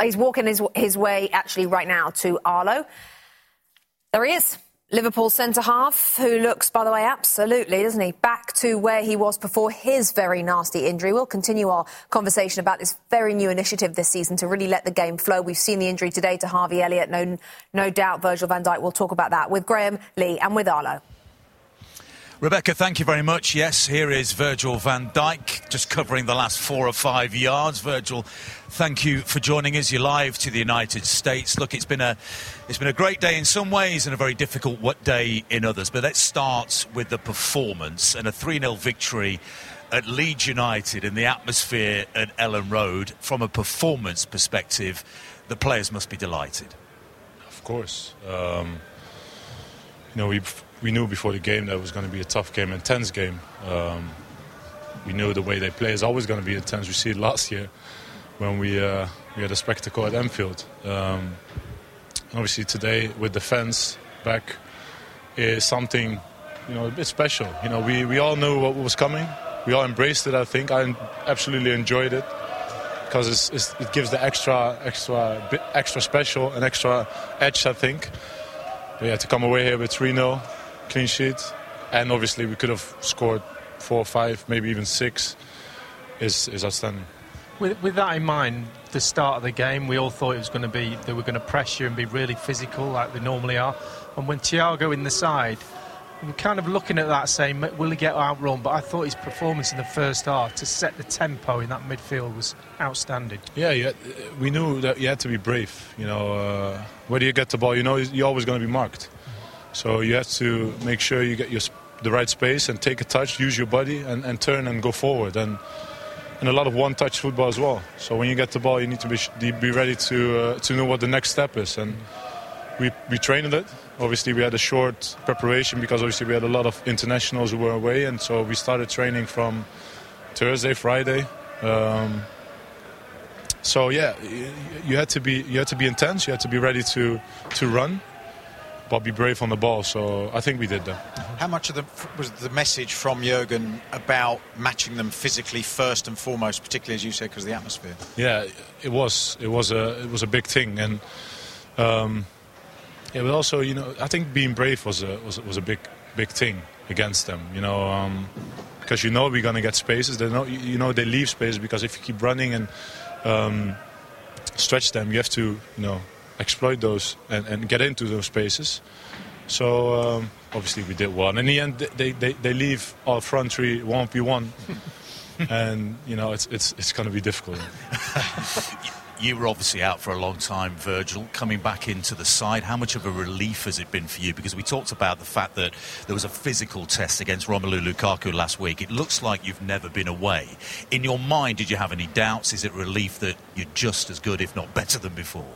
He's walking his his way actually right now to Arlo. There he is. Liverpool centre half, who looks, by the way, absolutely, doesn't he, back to where he was before his very nasty injury. We'll continue our conversation about this very new initiative this season to really let the game flow. We've seen the injury today to Harvey Elliott. No, no doubt Virgil van Dijk will talk about that with Graham Lee and with Arlo. Rebecca, thank you very much. Yes, here is Virgil van Dijk, just covering the last four or five yards. Virgil, thank you for joining us. You're live to the United States. Look, it's been a it's been a great day in some ways and a very difficult day in others. But let's start with the performance and a 3 0 victory at Leeds United in the atmosphere at Elland Road. From a performance perspective, the players must be delighted. Of course. Um, you know, we've we knew before the game that it was going to be a tough game, intense game. Um, we knew the way they play is always going to be intense. We see it last year when we uh, we had a spectacle at Anfield. Um, obviously today with the fans back is something you know a bit special. You know we, we all knew what was coming. We all embraced it. I think I absolutely enjoyed it because it's, it's, it gives the extra extra bit extra special and extra edge. I think. But yeah, to come away here with 3 0 clean sheet, and obviously we could have scored four, five, maybe even six, is is outstanding. With, with that in mind, the start of the game, we all thought it was going to be they were going to press you and be really physical like they normally are. And when Thiago in the side, I'm kind of looking at that saying, will he get outrun? But I thought his performance in the first half to set the tempo in that midfield was outstanding. Yeah, yeah we knew that you had to be brave. You know, uh, where do you get the ball? You know, you're always going to be marked. So you have to make sure you get your, the right space and take a touch, use your body, and, and turn and go forward. And and a lot of one-touch football as well. So when you get the ball, you need to be be ready to uh, to know what the next step is. And we we trained it. Obviously, we had a short preparation because obviously we had a lot of internationals who were away, and so we started training from Thursday, Friday. Um, so yeah, you had to be you had to be intense. You had to be ready to to run but be brave on the ball. So I think we did that. How much of the was the message from Jurgen about matching them physically first and foremost, particularly as you said, because of the atmosphere? Yeah, it was. It was a it was a big thing, and um, yeah, but also you know I think being brave was a was, was a big big thing against them. You know. Um, because you know we're gonna get spaces. They know you know they leave spaces because if you keep running and um, stretch them, you have to you know exploit those and, and get into those spaces. So um, obviously we did well. And in the end, they, they, they leave our front three one v one, and you know it's it's it's going to be difficult. You were obviously out for a long time, Virgil. Coming back into the side, how much of a relief has it been for you? Because we talked about the fact that there was a physical test against Romelu Lukaku last week. It looks like you've never been away. In your mind, did you have any doubts? Is it relief that you're just as good, if not better, than before?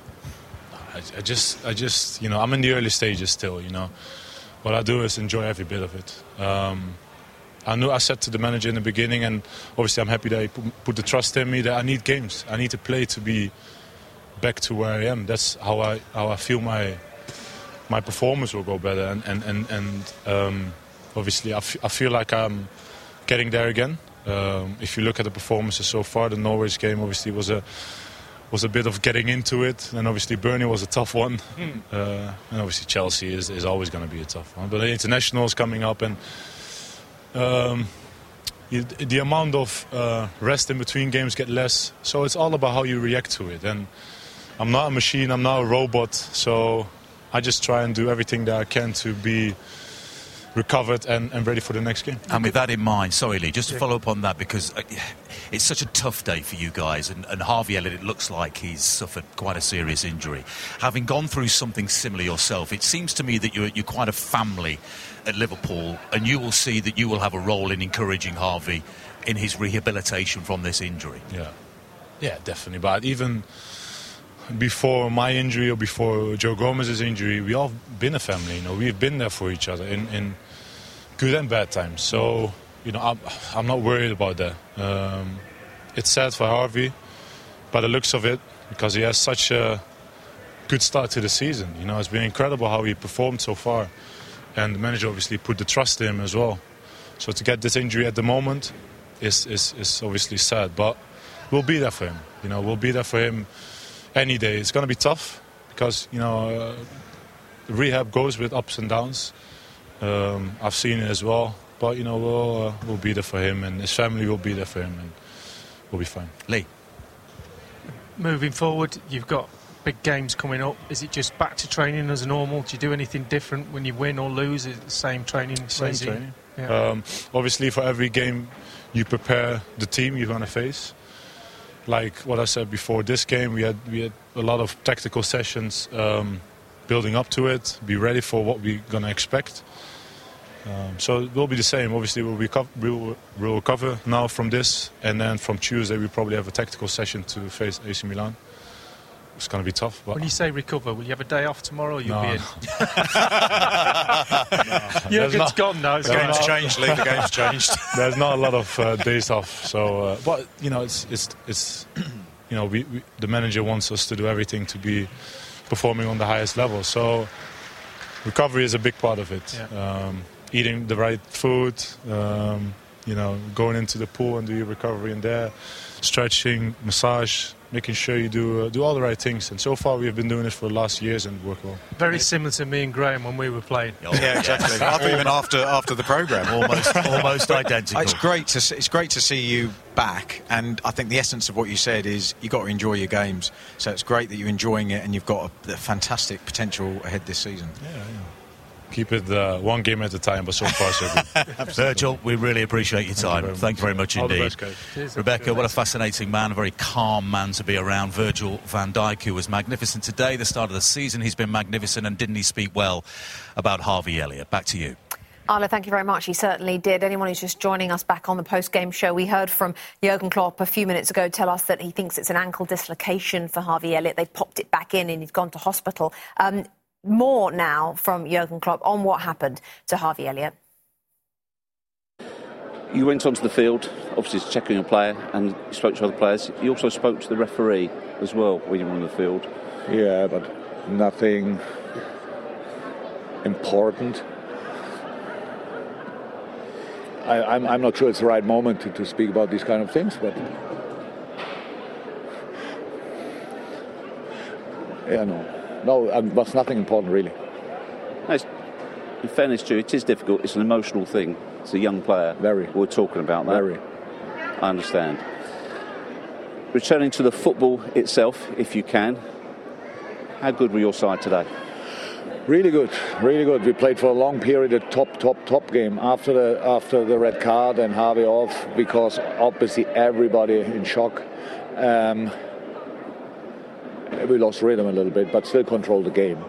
I, I just, I just, you know, I'm in the early stages still. You know, what I do is enjoy every bit of it. Um, I knew I said to the manager in the beginning, and obviously I'm happy that he put, put the trust in me that I need games. I need to play to be back to where I am. That's how I how I feel my my performance will go better, and and and, and um, obviously I, feel like I'm getting there again. Um, if you look at the performances so far, the Norwich game obviously was a was a bit of getting into it, and obviously Burnley was a tough one, Mm. uh, and obviously Chelsea is, is always going to be a tough one. But the internationals coming up, and um, you, the amount of uh, rest in between games get less. So it's all about how you react to it. And I'm not a machine, I'm not a robot, so I just try and do everything that I can to be recovered and, and ready for the next game. And with that in mind, sorry, Lee, just to follow up on that, because uh, it's such a tough day for you guys, and, and Harvey Elliott, it looks like he's suffered quite a serious injury. Having gone through something similar yourself, it seems to me that you're, you're quite a family at Liverpool, and you will see that you will have a role in encouraging Harvey in his rehabilitation from this injury. Yeah, yeah, definitely. But even before my injury or before Joe Gomez's injury, we all been a family. You know, we've been there for each other in, in good and bad times. So you know, I'm, I'm not worried about that. Um, it's sad for Harvey, by the looks of it, because he has such a good start to the season. You know, it's been incredible how he performed so far, and the manager obviously put the trust in him as well. So to get this injury at the moment is is, is obviously sad, but we'll be there for him. You know, we'll be there for him any day. It's going to be tough because you know uh, rehab goes with ups and downs. Um, I've seen it as well, but you know we'll uh, we'll be there for him and his family will be there for him, and we'll be fine. Lee, Moving forward, you've got big games coming up. Is it just back to training as normal? Do you do anything different when you win or lose? Is it the same training? Same regime? training. Yeah. Um, obviously, for every game, you prepare the team you're going to face. Like what I said before, this game we had we had a lot of tactical sessions um, building up to it. Be ready for what we're to expect. Um, so it will be the same. Obviously, we'll, reco- we'll, we'll recover now from this, and then from Tuesday we probably have a tactical session to face AC Milan. It's going to be tough, but when you say recover, will you have a day off tomorrow? Or you'll No, be in. There's Jurgen's not- gone now. It's there's gone. not- changed. There's not a lot of uh, days off, so uh, but you know it's it's it's you know we, we the manager wants us to do everything to be performing on the highest level. So recovery is a big part of it. Um, eating the right food, um, you know, going into the pool and do your recovery in there, stretching, massage, making sure you do uh, do all the right things. And so far we've been doing it for the last years and work well. Very similar to me and Graham when we were playing. Yeah, exactly. I even after after the program, Almost- almost identical. It's great to see, it's great to see you back, and I think the essence of what you said is you got to enjoy your games. So it's great that you're enjoying it, and you've got a, a fantastic potential ahead this season. Keep it uh, one game at a time, but so far so good. Virgil, we really appreciate your Thank you time. very Thank you very much All the indeed. best, guys. Cheers. Rebecca, what a fascinating man, a very calm man to be around. Virgil van Dijk, who was magnificent today, the start of the season. He's been magnificent, and didn't he speak well about Harvey Elliott? Back to you. Arlo, thank you very much. He certainly did. Anyone who's just joining us back on the post-game show, we heard from Jurgen Klopp a few minutes ago tell us that he thinks it's an ankle dislocation for Harvey Elliott. They've popped it back in and he's gone to hospital. Um, more now from Jurgen Klopp on what happened to Harvey Elliott. You went onto the field, obviously to check on your player, and you spoke to other players. You also spoke to the referee as well when you were on the field. Yeah, but nothing important. I, I'm, I'm not sure it's the right moment to, to speak about these kind of things, but yeah, no, no, um, was nothing important really. It's- in fairness to you, it is difficult. It's an emotional thing. It's a young player. Very. We're talking about that. Very. I understand. Returning to the football itself, if you can, how good were your side today? Really good, really good. We played for a long period a top, top, top game after the after the red card and Harvey off because obviously everybody in shock. Um, we lost rhythm a little bit, but still controlled the game.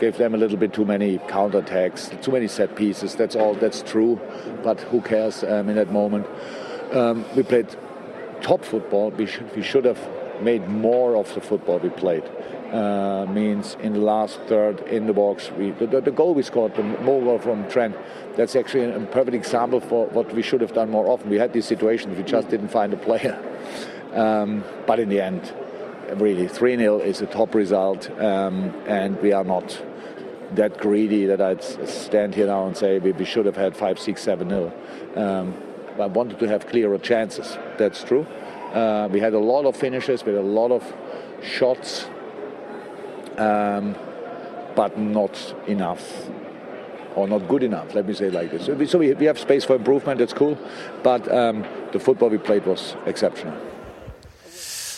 Gave them a little bit too many counterattacks, too many set pieces. That's all. That's true, but who cares um, in that moment? Um, we played top football. We should, we should have made more of the football we played. Uh, means in the last third in the box, we, the, the, goal we scored, the more goal from Trent, that's actually a perfect example for what we should have done more often. We had these situations, we just didn't find a player. Um, but in the end, really, 3 0 is a top result, um, and we are not that greedy that I'd stand here now and say we, we should have had 5 6 7 0. Um, I wanted to have clearer chances. That's true. Uh, we had a lot of finishes, we had a lot of shots um, but not enough or not good enough. Let me say like this. So we, so we have space for improvement. That's cool, but um, the football we played was exceptional.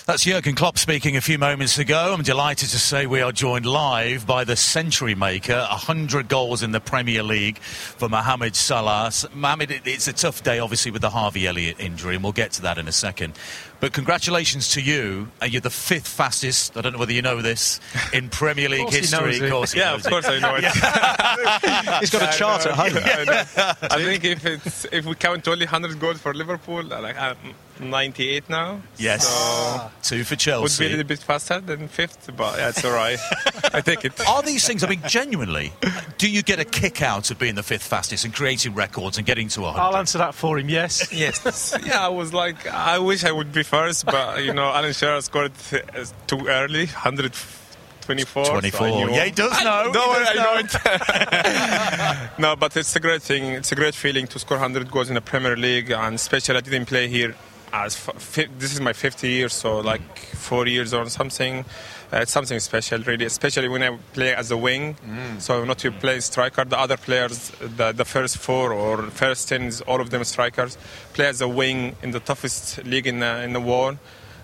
That's Jurgen Klopp speaking a few moments ago. I'm delighted to say we are joined live by the century maker, 100 goals in the Premier League for Mohamed Salah. Mohamed, it's a tough day, obviously, with the Harvey Elliott injury, and we'll get to that in a second. But congratulations to you. Uh, you're the fifth fastest, I don't know whether you know this, in Premier League history. Of course, yeah, of course I know it. He's got a chart at home. I, I, think if it's if we count only 100 goals for Liverpool, like I'm 98 now. Yes. So Two for Chelsea. Would be a little bit faster than fifth, but yeah, all right. I take it. Are these things, I mean, genuinely, do you get a kick out of being the fifth fastest and creating records and getting to 100? I'll answer that for him, yes. yes. yeah, I was like, I wish I would be first, but you know, Alan Shearer scored uh, too early, 124. 24. So yeah, he does know. no, does I know, no, but it's a great thing. It's a great feeling to score 100 goals in the Premier League, and especially I didn't play here as f- this is my 50 year, so like four years or something. Uh, it's something special, really, especially when I play as a wing. Mm. So not to play striker. The other players, the, the first four or first ten, all of them strikers, play as a wing in the toughest league in the, in the world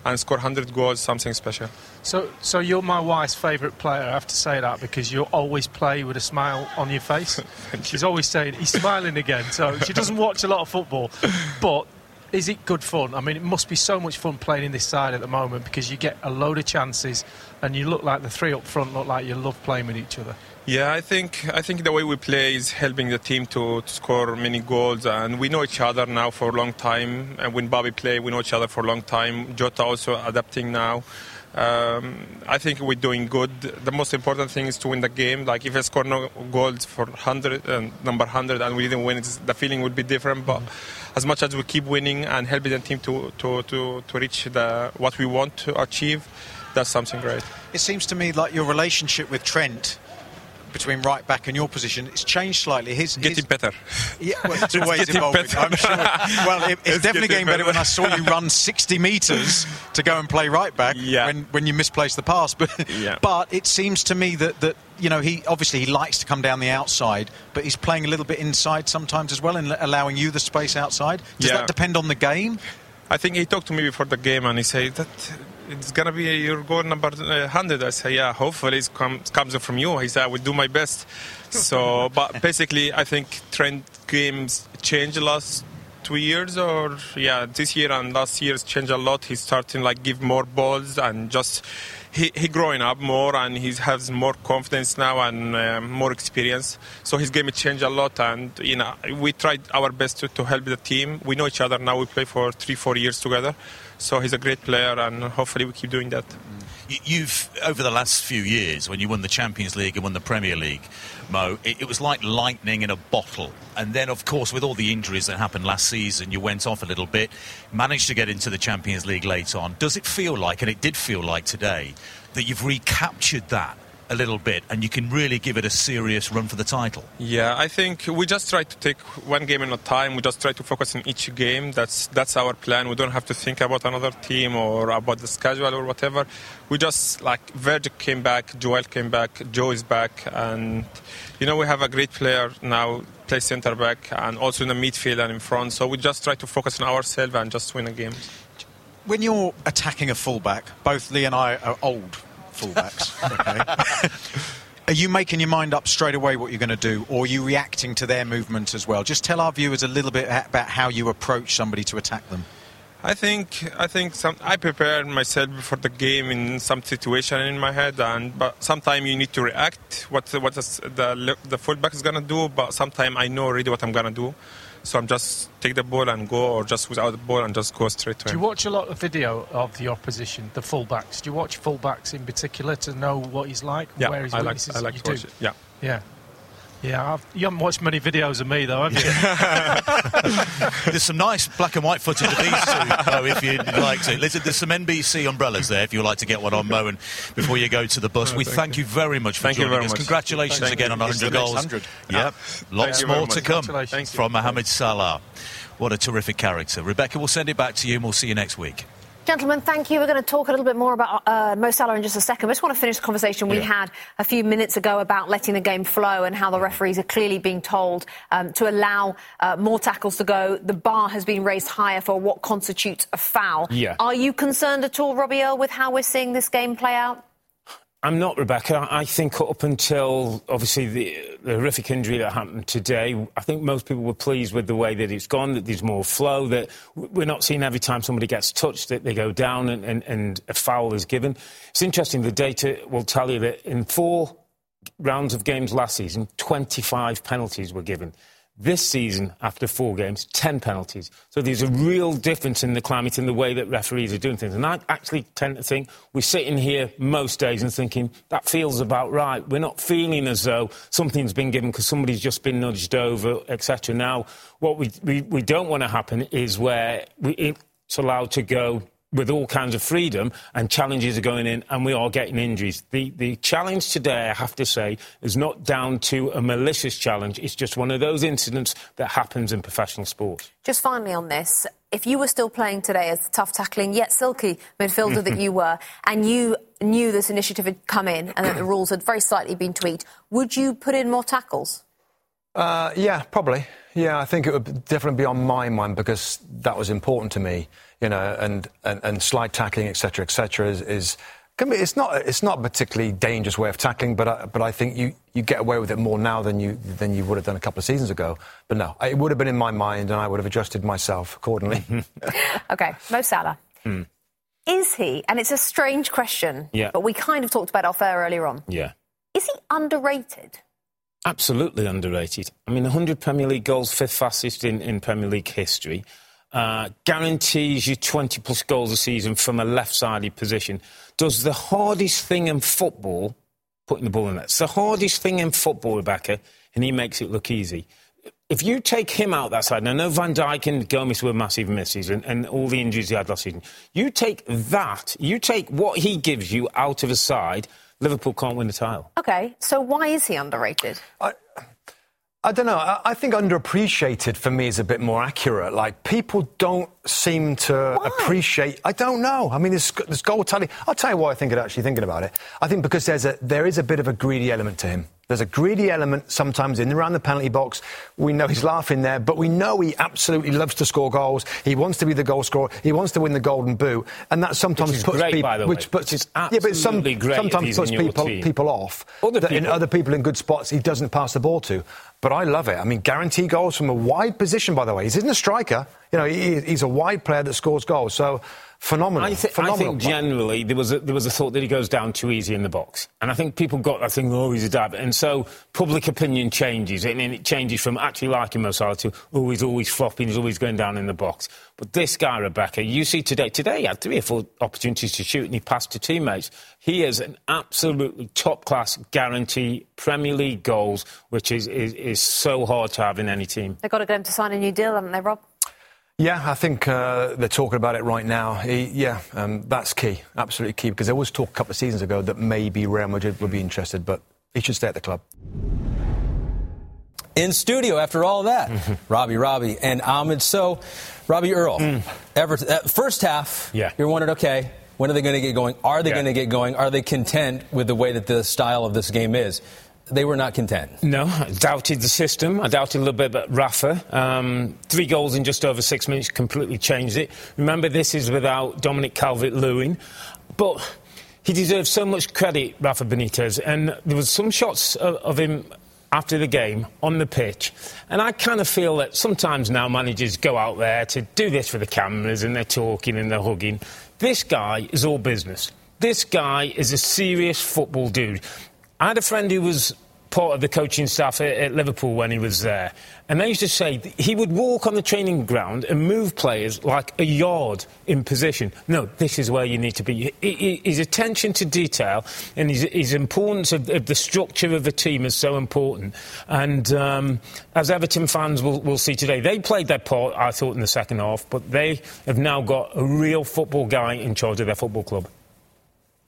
and score 100 goals, something special. So, so you're my wife's favourite player. I have to say that because you always play with a smile on your face. She's always saying he's smiling again. So she doesn't watch a lot of football, but is it good fun? I mean, it must be so much fun playing in this side at the moment because you get a load of chances, and you look like the three up front look like you love playing with each other. Yeah, I think I think the way we play is helping the team to, to score many goals, and we know each other now for a long time. And when Bobby play, we know each other for a long time. Jota also adapting now. Um, I think we're doing good. The most important thing is to win the game. Like if I score no goals for 100, uh, number 100, and we didn't win, the feeling would be different. But mm-hmm as much as we keep winning and helping the team to, to, to, to reach the, what we want to achieve, that's something great. It seems to me like your relationship with Trent between right back and your position, it's changed slightly. His, getting his, better. Yeah, well, it's always evolving. Better. I'm sure. Well, it, it's, it's, definitely getting, better. better. when I saw you run 60 metres to go and play right back yeah. when, when you misplaced the pass. But yeah. but it seems to me that, that you know he obviously he likes to come down the outside, but he's playing a little bit inside sometimes as well and allowing you the space outside. Does yeah. that depend on the game? I think he talked to me before the game and he said that it's gonna be your goal number 100. I say, yeah, hopefully it comes comes from you. He said, I will do my best. So, but basically, I think Trent games changed last two years, or yeah, this year and last year's changed a lot. He's starting like give more balls and just he, he growing up more and he has more confidence now and uh, more experience. So his game changed a lot, and you know we tried our best to, to help the team. We know each other now. We play for three, four years together. So he's a great player, and hopefully we keep doing that. You've over the last few years, when you won the Champions League and won the Premier League, Mo, it, it, was like lightning in a bottle. And then, of course, with all the injuries that happened last season, you went off a little bit, managed to get into the Champions League late on. Does it feel like, and it did feel like today, that you've recaptured that a little bit and you can really give it a serious run for the title? Yeah, I think we just try to take one game at a time. We just try to focus on each game. That's that's our plan. We don't have to think about another team or about the schedule or whatever. We just like Virgil came back, Joel came back, Joe is back, and you know we have a great player now play center back and also in the midfield and in front. So we just try to focus on ourselves and just win a game. When you're attacking a fullback, both Lee and I are old fullbacks. Okay. Are you making your mind up straight away what you're going to do, or are you reacting to their movement as well? Just tell our viewers a little bit about how you approach somebody to attack them. I think I think some, I prepared myself for the game in some situation in my head, and but sometimes you need to react. What what the the fullback is gonna do, but sometimes I know already what I'm gonna do. So I'm just take the ball and go, or just without the ball and just go straight to him. Do you watch a lot of video of the opposition, the fullbacks? Do you watch fullbacks in particular to know what he's like, Yeah, where his I like- weaknesses? I like you to do? it, yeah. yeah, yeah. I've, you haven't watched many videos of me though, have you? There's some nice black and white footage of these two, though, if you'd like to. Listen, there's some NBC umbrellas there if you'd like to get one on Mo and before you go to the bus. Oh, we thank thank you. very much for Thank you joining very us. much. Congratulations Thank again you. on It's 100 goals. 100. Yep, lots more to come from Mohamed Salah. What a terrific character. Rebecca, we'll send it back to you and we'll see you next week. Gentlemen, thank you. We're going to talk a little bit more about uh, Mo Salah in just a second. I just want to finish the conversation we Yeah. had a few minutes ago about letting the game flow and how the referees are clearly being told um, to allow uh, more tackles to go. The bar has been raised higher for what constitutes a foul. Yeah. Are you concerned at all, Robbie Earle, with how we're seeing this game play out? I'm not, Rebecca. I think up until obviously the, the horrific injury that happened today, I think most people were pleased with the way that it's gone, that there's more flow, that we're not seeing every time somebody gets touched that they go down and, and, and a foul is given. It's interesting, the data will tell you that in four rounds of games last season, 25 penalties were given. This season, after four games, 10 penalties. So there's a real difference in the climate in the way that referees are doing things. And I actually tend to think we're sitting here most days and thinking that feels about right. We're not feeling as though something's been given because somebody's just been nudged over, etc. Now, what we, we, we don't want to happen is where we, it's allowed to go with all kinds of freedom and challenges are going in and we are getting injuries. The, the challenge today, I have to say, is not down to a malicious challenge. It's just one of those incidents that happens in professional sport. Just finally on this, if you were still playing today as the tough tackling yet silky midfielder that you were, and you knew this initiative had come in and that the rules had very slightly been tweaked, would you put in more tackles? Uh, yeah, probably. Yeah, I think it would definitely be on my mind because that was important to me, you know, and, and, and slide tackling, etc., etc., is, is can be, it's not it's not a particularly dangerous way of tackling, but I, but I think you, you get away with it more now than you than you would have done a couple of seasons ago. But no, it would have been in my mind, and I would have adjusted myself accordingly. Okay, Mo Salah. Hmm. Is he, and it's a strange question, Yeah. but we kind of talked about it off air earlier on, Yeah. is he underrated? Absolutely underrated. I mean, 100 Premier League goals, fifth fastest in, in Premier League history. Uh, guarantees you 20 plus goals a season from a left sided position. Does the hardest thing in football, putting the ball in there, it's the hardest thing in football, Rebecca, and he makes it look easy. If you take him out that side, and I know Van Dijk and Gomez were massive misses and, and all the injuries he had last season. You take that, you take what he gives you out of a side, Liverpool can't win the title. Okay, so why is he underrated? I don't know. I, I think underappreciated for me is a bit more accurate. Like people don't seem to appreciate. I don't know. I mean, this this goal tally. I'll tell you why I think it. Actually, thinking about it, I think because there's a there is a bit of a greedy element to him. There's a greedy element sometimes in and around the penalty box. We know he's laughing there, but we know he absolutely loves to score goals. He wants to be the goal scorer. He wants to win the golden boot, and that sometimes Which is puts great, people. by the way. which puts Which is yeah, but some, absolutely great sometimes puts people team. people off. Other that in other people in good spots he doesn't pass the ball to. But I love it. I mean, guarantee goals from a wide position, by the way. He's isn't a striker. You know, he, he's a wide player that scores goals. So phenomenal. I, thi- I think generally there was a, there was a thought that he goes down too easy in the box, and I think people got that thing. Oh, he's a dab, and so public opinion changes, and then it changes from actually liking Mo Salah to oh, he's always flopping, he's always going down in the box. But this guy, Rebecca, you see today, today he had three or four opportunities to shoot, and he passed to teammates. He is an absolutely top class guarantee Premier League goals, which is, is is so hard to have in any team. They've got to get him to sign a new deal, haven't they, Rob? Yeah, I think uh, they're talking about it right now. He, yeah, um, that's key, absolutely key, because there was talk a couple of seasons ago that maybe Real Madrid would be interested, but he should stay at the club. in studio after all that. Robbie, Robbie, and Ahmed. So, Robbie Earle, Everton, uh, first half, Yeah. you're wondering, okay, when are they going to get going? Are they Yeah. going to get going? Are they content with the way that the style of this game is? They were not content. No, I doubted the system. I doubted a little bit about Rafa. Um, three goals in just over six minutes completely changed it. Remember, this is without Dominic Calvert-Lewin, but he deserves so much credit, Rafa Benitez. And there was some shots of, of him after the game on the pitch. And I kind of feel that sometimes now managers go out there to do this for the cameras and they're talking and they're hugging. This guy is all business. This guy is a serious football dude. I had a friend who was part of the coaching staff at, at, Liverpool when he was there. And they used to say he would walk on the training ground and move players like a yard in position. No, this is where you need to be. His attention to detail and his, his importance of, of, the structure of the team is so important. And um, as Everton fans will, will see today, they played their part, I thought, in the second half, but they have now got a real football guy in charge of their football club.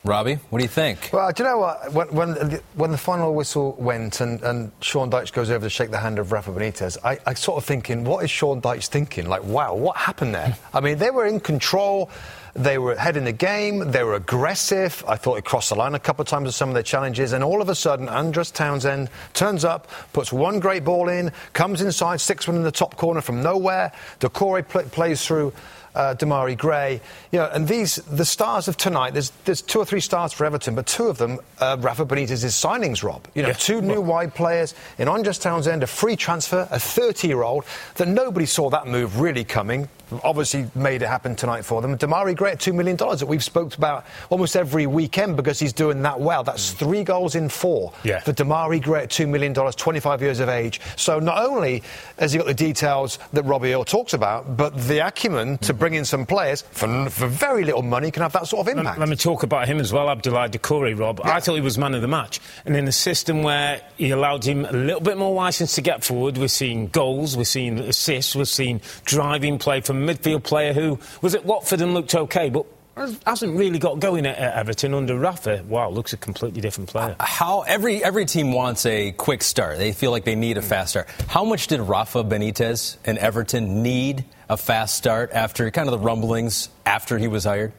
Robbie, what do you think? Well, do you know what? When, when, the, when the final whistle went and, and, Sean Dyche goes over to shake the hand of Rafa Benitez, I, I sort of thinking, what is Sean Dyche thinking? Like, wow, what happened there? I mean, they were in control. They were ahead in the game. They were aggressive. I thought he crossed the line a couple of times with some of their challenges. And all of a sudden, Andros Townsend turns up, puts one great ball in, comes inside, sticks one in the top corner from nowhere. Doucouré pl- plays through uh, Demarai Gray. You know, and these, the stars of tonight, there's, there's two or three stars for Everton, but two of them, uh, Rafa Benitez's signings, Rob. You know, yeah. two new wide players in Andros Townsend, a free transfer, a 30 year old, that nobody saw that move really coming obviously made it happen tonight for them. Demarai Gray at $2 million that we've spoke about almost every weekend because he's doing that well. That's mm. three goals in four yeah. for Demarai Gray at $2 million, 25 years of age. So not only has he got the details that Robbie Earle talks about, but the acumen to bring in some players for, for very little money can have that sort of impact. Let, let me talk about him as well, Abdoulaye Doucouré, Rob. Yeah. I thought he was man of the match. And in a system where he allowed him a little bit more licence to get forward, we're seeing goals, we're seeing assists, we're seeing driving play from midfield player who was at Watford and looked okay, but hasn't really got going at, Everton under Rafa. Wow, looks a completely different player. Uh, how every every team wants a quick start. They feel like they need a fast start. How much did Rafa Benitez and Everton need a fast start after kind of the rumblings after he was hired?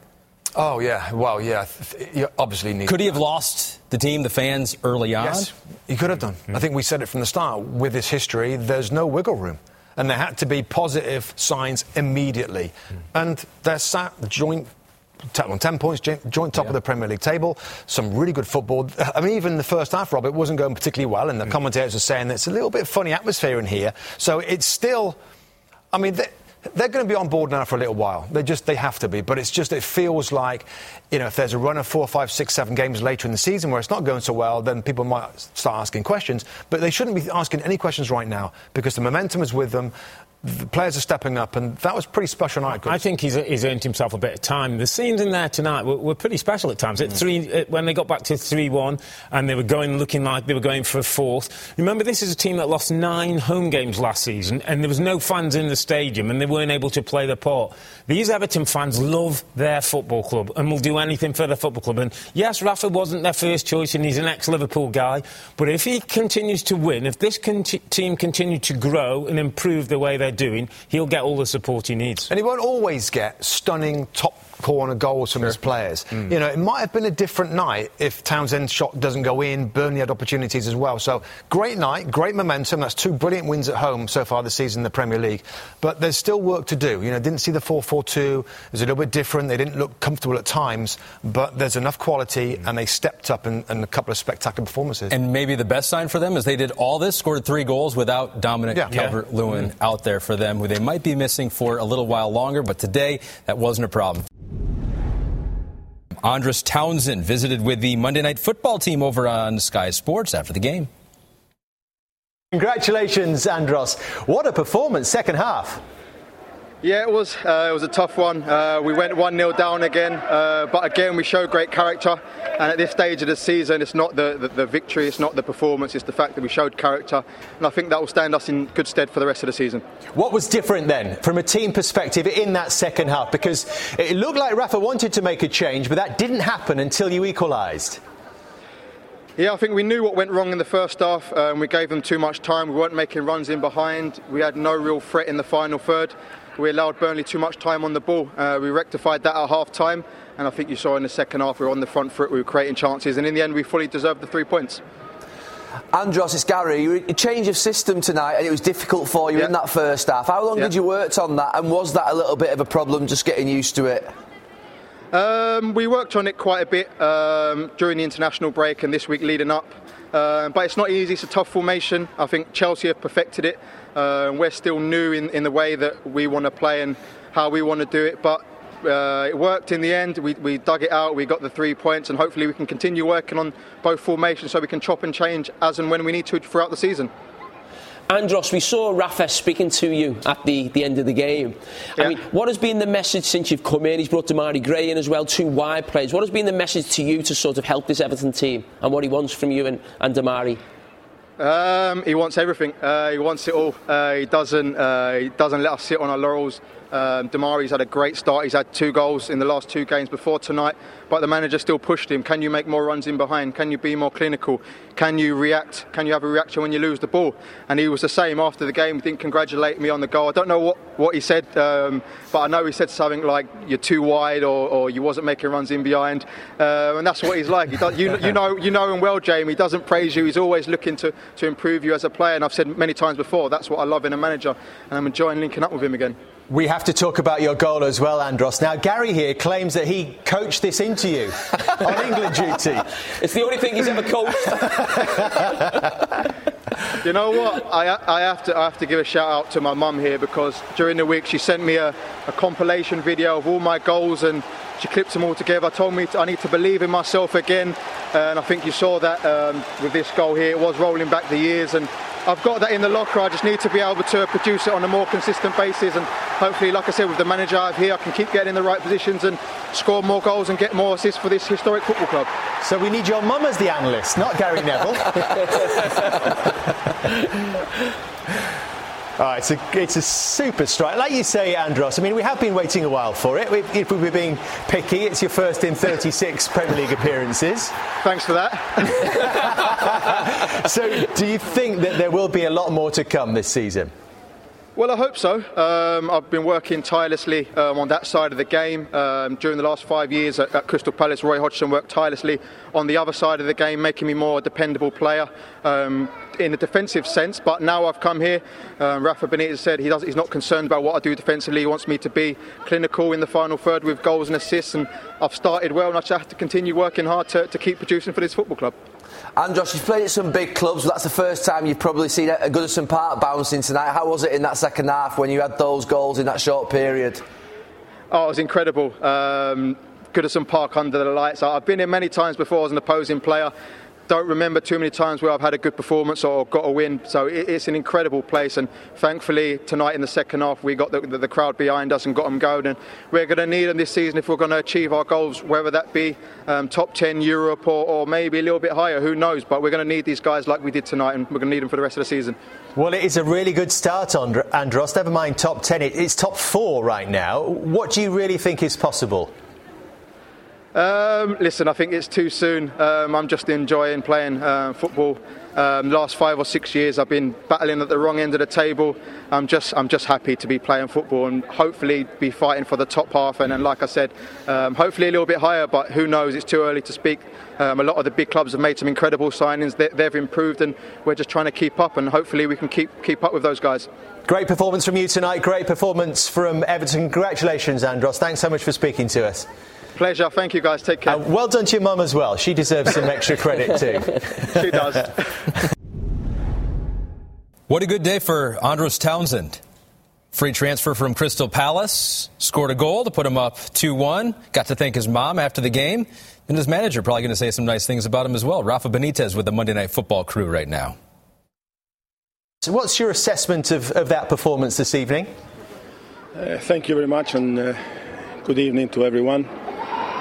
Oh yeah, well yeah, you obviously need. Could he have lost the team, the fans early on? Yes, he could have done. Mm-hmm. I think we said it from the start. With his history, there's no wiggle room and there had to be positive signs immediately. Mm. And they're sat joint on 10 points, joint top yeah. of the Premier League table. Some really good football. I mean, even the first half, Rob, it wasn't going particularly well, and the mm. commentators are saying it's a little bit funny atmosphere in here. So it's still, I mean, they're going to be on board now for a little while. They just they have to be. But it's just it feels like you know if there's a run of four, five, six, seven games later in the season where it's not going so well, then people might start asking questions. But they shouldn't be asking any questions right now because the momentum is with them the players are stepping up, and that was pretty special night. I think he's, he's earned himself a bit of time. The scenes in there tonight were, were pretty special at times. At mm. three, when they got back to three-one, and they were going looking like they were going for a fourth. Remember, this is a team that lost nine home games last season, and there was no fans in the stadium, and they weren't able to play their part. These Everton fans love their football club and will do anything for their football club. And yes, Rafa wasn't their first choice, and he's an ex-Liverpool guy. But if he continues to win, if this con- team continue to grow and improve the way they're doing, he'll get all the support he needs. And he won't always get stunning top corner goals from sure. his players. Mm. You know, it might have been a different night if Townsend's shot doesn't go in. Burnley had opportunities as well. So great night, great momentum. That's two brilliant wins at home so far this season in the Premier League. But there's still work to do. You know, didn't see the 4-4-2. It was a little bit different. They didn't look comfortable at times, but there's enough quality, mm. and they stepped up in, in, a couple of spectacular performances. And maybe the best sign for them is they did all this, scored three goals without Dominic yeah. Calvert-Lewin yeah. out there for them, who they might be missing for a little while longer. But today, that wasn't a problem. Andros Townsend visited with the Monday Night Football team over on Sky Sports after the game. Congratulations, Andros. What a performance, second half. Yeah, it was. Uh, it was a tough one. Uh, we went 1 0 down again, uh, but again, we showed great character. And at this stage of the season, it's not the, the, the, victory, it's not the performance, it's the fact that we showed character. And I think that will stand us in good stead for the rest of the season. What was different then, from a team perspective, in that second half? Because it looked like Rafa wanted to make a change, but that didn't happen until you equalised. Yeah, I think we knew what went wrong in the first half. Um, we gave them too much time. We weren't making runs in behind. We had no real threat in the final third we allowed Burnley too much time on the ball. Uh, we rectified that at half time, and I think you saw in the second half we were on the front foot, we were creating chances, and in the end we fully deserved the three points. Andros, it's Gary. A change of system tonight, and it was difficult for you yeah. in that first half. How long yeah. did you work on that, and was that a little bit of a problem just getting used to it? Um, we worked on it quite a bit um, during the international break and this week leading up. Uh, but it's not easy, it's a tough formation. I think Chelsea have perfected it. Uh, we're still new in, in the way that we want to play and how we want to do it. But uh, it worked in the end. We, we dug it out, we got the three points, and hopefully we can continue working on both formations so we can chop and change as and when we need to throughout the season. Andros, we saw Rafa speaking to you at the, the end of the game. Yeah. I mean, what has been the message since you've come in? He's brought Demarai Gray in as well, two wide players. What has been the message to you to sort of help this Everton team and what he wants from you and, and Demarai? Um, he wants everything. Uh, he wants it all. Uh, he doesn't. Uh, he doesn't let us sit on our laurels. Um, Demarai's had a great start. He's had two goals in the last two games before tonight, but the manager still pushed him. Can you make more runs in behind? Can you be more clinical? Can you react? Can you have a reaction when you lose the ball? And he was the same after the game. He didn't congratulate me on the goal. I don't know what, what he said, um, but I know he said something like "you're too wide" or, or "you wasn't making runs in behind," uh, and that's what he's like. He does, you, you know, you know him well, Jamie. He doesn't praise you. He's always looking to, to improve you as a player. And I've said many times before, that's what I love in a manager, and I'm enjoying linking up with him again. We have to talk about your goal as well, Andros. Now, Gary here claims that he coached this into you on England duty. It's the only thing he's ever coached. you know what? I, I, have to, I have to give a shout out to my mum here because during the week she sent me a, a compilation video of all my goals and she clipped them all together. Told me to, I need to believe in myself again, and I think you saw that um, with this goal here. It was rolling back the years, and I've got that in the locker. I just need to be able to produce it on a more consistent basis. And hopefully, like I said, with the manager I have here, I can keep getting in the right positions and score more goals and get more assists for this historic football club. So we need your mum as the analyst, not Gary Neville. Oh, it's a, it's a super strike. Like you say, Andros, I mean, we have been waiting a while for it. If we were being picky, it's your first in 36 Premier League appearances. Thanks for that. so, do you think that there will be a lot more to come this season? Well, I hope so. Um, I've been working tirelessly um, on that side of the game um, during the last five years at, at, Crystal Palace. Roy Hodgson worked tirelessly on the other side of the game, making me more a dependable player um, in a defensive sense. But now I've come here. Um, Rafa Benitez said he does, he's not concerned about what I do defensively. He wants me to be clinical in the final third with goals and assists. And I've started well, and I just have to continue working hard to, to keep producing for this football club. Andros, you've played at some big clubs. That's the first time you've probably seen a Goodison Park bouncing tonight. How was it in that second half when you had those goals in that short period? Oh, it was incredible. Um, Goodison Park under the lights. I've been here many times before as an opposing player don't remember too many times where I've had a good performance or got a win. So it's an incredible place, and thankfully tonight in the second half we got the, the, the crowd behind us and got them going. And we're going to need them this season if we're going to achieve our goals, whether that be um, top 10 Europe or, or maybe a little bit higher. Who knows? But we're going to need these guys like we did tonight, and we're going to need them for the rest of the season. Well, it is a really good start, Andros. Never mind top 10, it's top four right now. What do you really think is possible? Um, listen, I think it's too soon. Um, I'm just enjoying playing uh, football. Um, last five or six years, I've been battling at the wrong end of the table. I'm just, I'm just happy to be playing football and hopefully be fighting for the top half. And then, like I said, um, hopefully a little bit higher. But who knows? It's too early to speak. Um, a lot of the big clubs have made some incredible signings. They, they've improved, and we're just trying to keep up. And hopefully, we can keep keep up with those guys. Great performance from you tonight. Great performance from Everton. Congratulations, Andros. Thanks so much for speaking to us. Pleasure. Thank you, guys. Take care. Uh, well done to your mum as well. She deserves some extra credit too. she does. what a good day for Andros Townsend. Free transfer from Crystal Palace, scored a goal to put him up 2 1. Got to thank his mom after the game. And his manager probably going to say some nice things about him as well. Rafa Benitez with the Monday Night Football crew right now. So, what's your assessment of, of that performance this evening? Uh, thank you very much, and uh, good evening to everyone.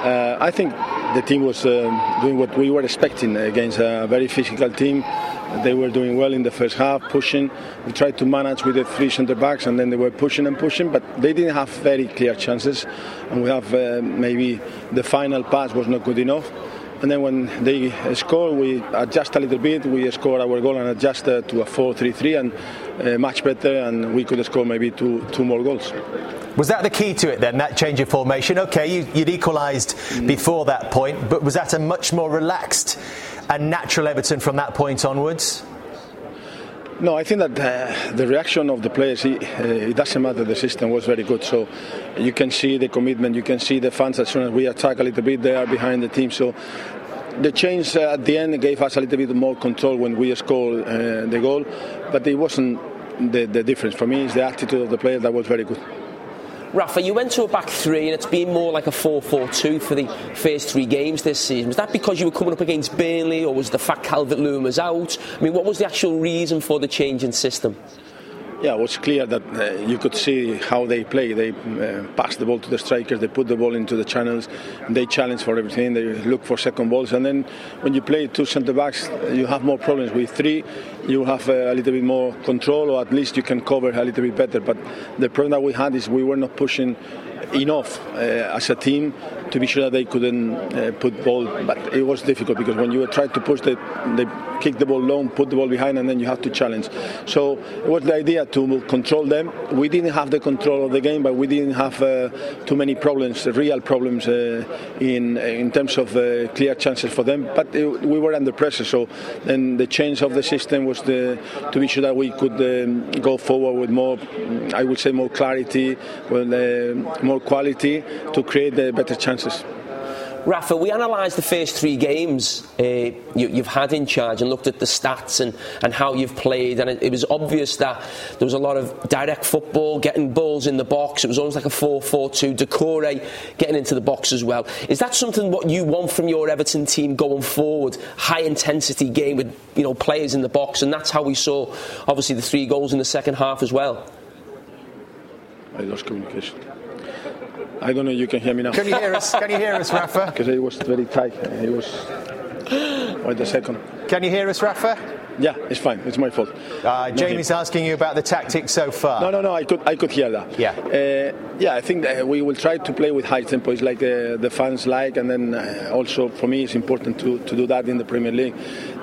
Uh, I think the team was uh, doing what we were expecting against a very physical team. They were doing well in the first half, pushing. We tried to manage with the three centre backs, and then they were pushing and pushing, but they didn't have very clear chances. And we have uh, maybe the final pass was not good enough. And then when they score, we adjust a little bit. We score our goal and adjust uh, to a 4-3-3, and uh, much better. And we could score maybe two two more goals. Was that the key to it then, that change of formation? Okay, you, would equalised mm. before that point, but was that a much more relaxed and natural Everton from that point onwards? No, I think that uh, the reaction of the players, it, uh, it, doesn't matter, the system was very good. So you can see the commitment, you can see the fans as soon as we attack a little bit, they are behind the team. So the change uh, at the end gave us a little bit more control when we scored uh, the goal, but it wasn't the, the difference. For me, it's the attitude of the players that was very good. Rafa, you went to a back three and it's been more like a 4 4 2 for the first three games this season. Was that because you were coming up against Burnley or was the fact Calvert Lewin was out? I mean, what was the actual reason for the change in system? Yeah, it was clear that uh, you could see how they play. They uh, pass the ball to the strikers, they put the ball into the channels, they challenge for everything. They look for second balls, and then when you play two centre backs, you have more problems. With three, you have uh, a little bit more control, or at least you can cover a little bit better. But the problem that we had is we were not pushing enough uh, as a team to be sure that they couldn't uh, put ball. But it was difficult because when you try to push the, they kick the ball long, put the ball behind, and then you have to challenge. So it was the idea to control them. We didn't have the control of the game, but we didn't have uh, too many problems, real problems uh, in in terms of uh, clear chances for them. But it, we were under pressure, so then the change of the system was the, to be sure that we could um, go forward with more, I would say, more clarity, with uh, more quality to create the better chances. Rafa, we analysed the first three games uh, you, have had in charge and looked at the stats and, and how you've played, and it, it, was obvious that there was a lot of direct football, getting balls in the box. It was almost like a 4 4 2. Doucouré getting into the box as well. Is that something what you want from your Everton team going forward? High intensity game with you know players in the box, and that's how we saw obviously the three goals in the second half as well. I lost communication. I don't know. You can hear me now. Can you hear us? Can you hear us, Rafa? Because it was very tight. It was. Wait a second. Can you hear us, Rafa? Yeah, it's fine. It's my fault. Uh, Jamie's asking you about the tactics so far. No, no, no. I could, I could hear that. Yeah. Uh, yeah, I think we will try to play with high tempo. It's like uh, the fans like, and then uh, also for me, it's important to, to do that in the Premier League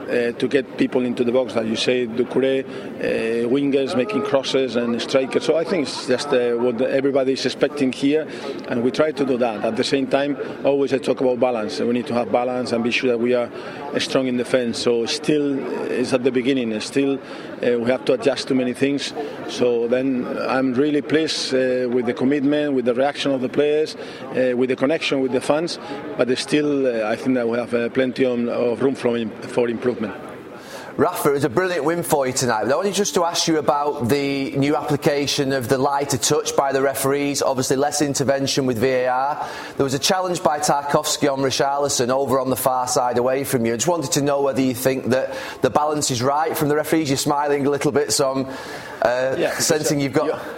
uh, to get people into the box, like you say, Doucouré, uh, wingers making crosses and strikers. So I think it's just uh, what everybody is expecting here, and we try to do that. At the same time, always I talk about balance. We need to have balance and be sure that we are strong in defence. So still, it's at the beginning. Still, uh, we have to adjust to many things. So then I'm really pleased uh, with the commitment, with the reaction of the players, uh, with the connection with the fans. But still, I think that we have plenty of room for improvement. Rafa, it was a brilliant win for you tonight. But I wanted just to ask you about the new application of the lighter touch by the referees. Obviously, less intervention with VAR. There was a challenge by Tarkowski on Richarlison over on the far side away from you. I just wanted to know whether you think that the balance is right from the referees. You're smiling a little bit, so I'm uh, yeah, sensing you've got.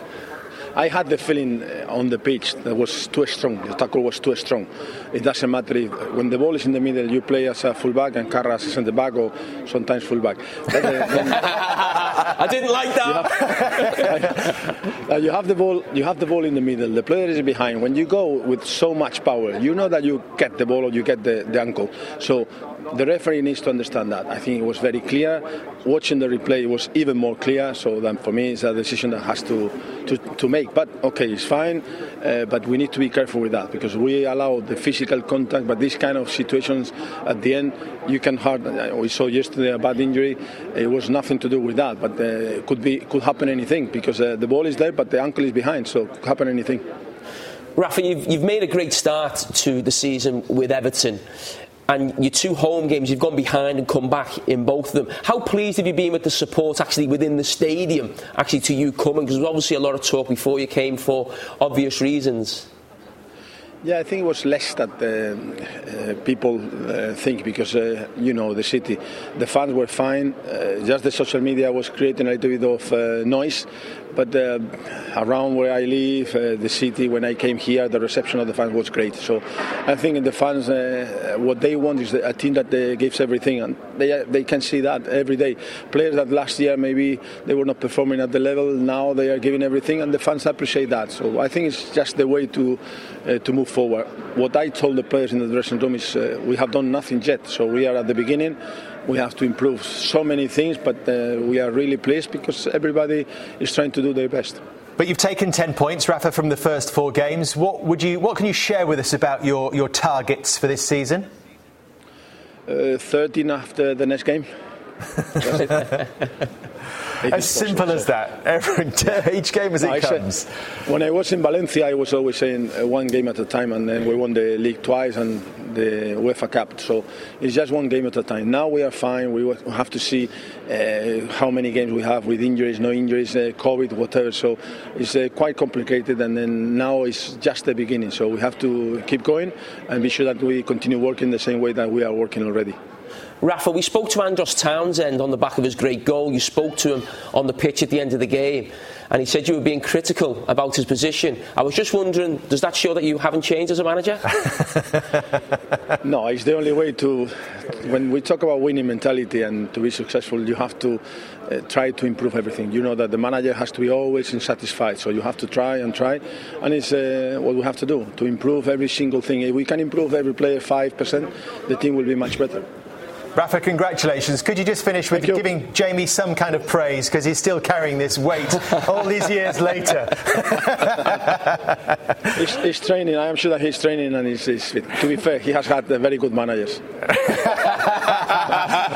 I had the feeling uh, on the pitch that was too strong. The tackle was too strong. It doesn't matter if when the ball is in the middle, you play as a fullback and Carras is in the back or sometimes fullback. Then, uh, I didn't like that. You have, you have, the ball. You have the ball in the middle. The player is behind. When you go with so much power, you know that you get the ball or you get the, the ankle. So the referee needs to understand that. I think it was very clear. Watching the replay, it was even more clear. So then for me, it's a decision that has to to, to make. But okay, it's fine. Uh, but we need to be careful with that because we allow the physical contact. But these kind of situations, at the end, you can hard. Uh, we saw yesterday a bad injury. It was nothing to do with that, but uh, could be could happen anything because uh, the ball is there, but the ankle is behind, so could happen anything. Rafa, you've, you've made a great start to the season with Everton and your two home games, you've gone behind and come back in both of them. How pleased have you been with the support actually within the stadium, actually to you coming? Because there was obviously a lot of talk before you came for obvious reasons. Yeah, I think it was less that uh, uh, people uh, think because uh, you know the city, the fans were fine. Uh, just the social media was creating a little bit of uh, noise, but around where I live, the city, when I came here, the reception of the fans was great. So I think the fans, what they want is a team that gives everything, and they they can see that every day. Players that last year maybe they were not performing at the level, now they are giving everything, and the fans appreciate that. So I think it's just the way to to move forward. What I told the players in the dressing room is uh, we have done nothing yet, so we are at the beginning we have to improve so many things, but uh, we are really pleased because everybody is trying to do their best. But you've taken 10 points, Rafa, from the first four games. What, would you, what can you share with us about your, your targets for this season? Uh, 13 after the next game. as simple as that. Every, each game as no, it comes. Said, when I was in Valencia, I was always saying uh, one game at a time, and then we won the league twice and the UEFA Cup. So it's just one game at a time. Now we are fine. We have to see uh, how many games we have with injuries, no injuries, uh, COVID, whatever. So it's uh, quite complicated, and then now it's just the beginning. So we have to keep going and be sure that we continue working the same way that we are working already. Rafa, we spoke to Andros Townsend on the back of his great goal. You spoke to him on the pitch at the end of the game, and he said you were being critical about his position. I was just wondering, does that show that you haven't changed as a manager? no, it's the only way to. When we talk about winning mentality and to be successful, you have to uh, try to improve everything. You know that the manager has to be always unsatisfied, so you have to try and try, and it's uh, what we have to do to improve every single thing. If we can improve every player five percent, the team will be much better. Rafa, congratulations. Could you just finish with giving Jamie some kind of praise because he's still carrying this weight all these years later? he's, he's, training. I am sure that he's training and he's, he's fit. To be fair, he has had very good managers.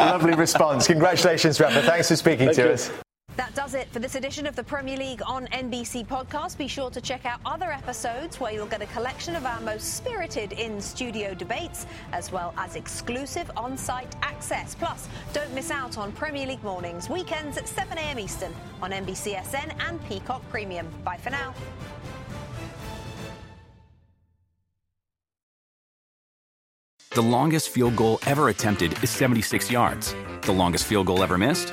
Lovely response. Congratulations, Rafa. Thanks for speaking Thank to you. us. That does it for this edition of the Premier League on NBC podcast. Be sure to check out other episodes where you'll get a collection of our most spirited in studio debates, as well as exclusive on site access. Plus, don't miss out on Premier League mornings, weekends at 7am Eastern on NBCSN and Peacock Premium. Bye for now. The longest field goal ever attempted is 76 yards. The longest field goal ever missed?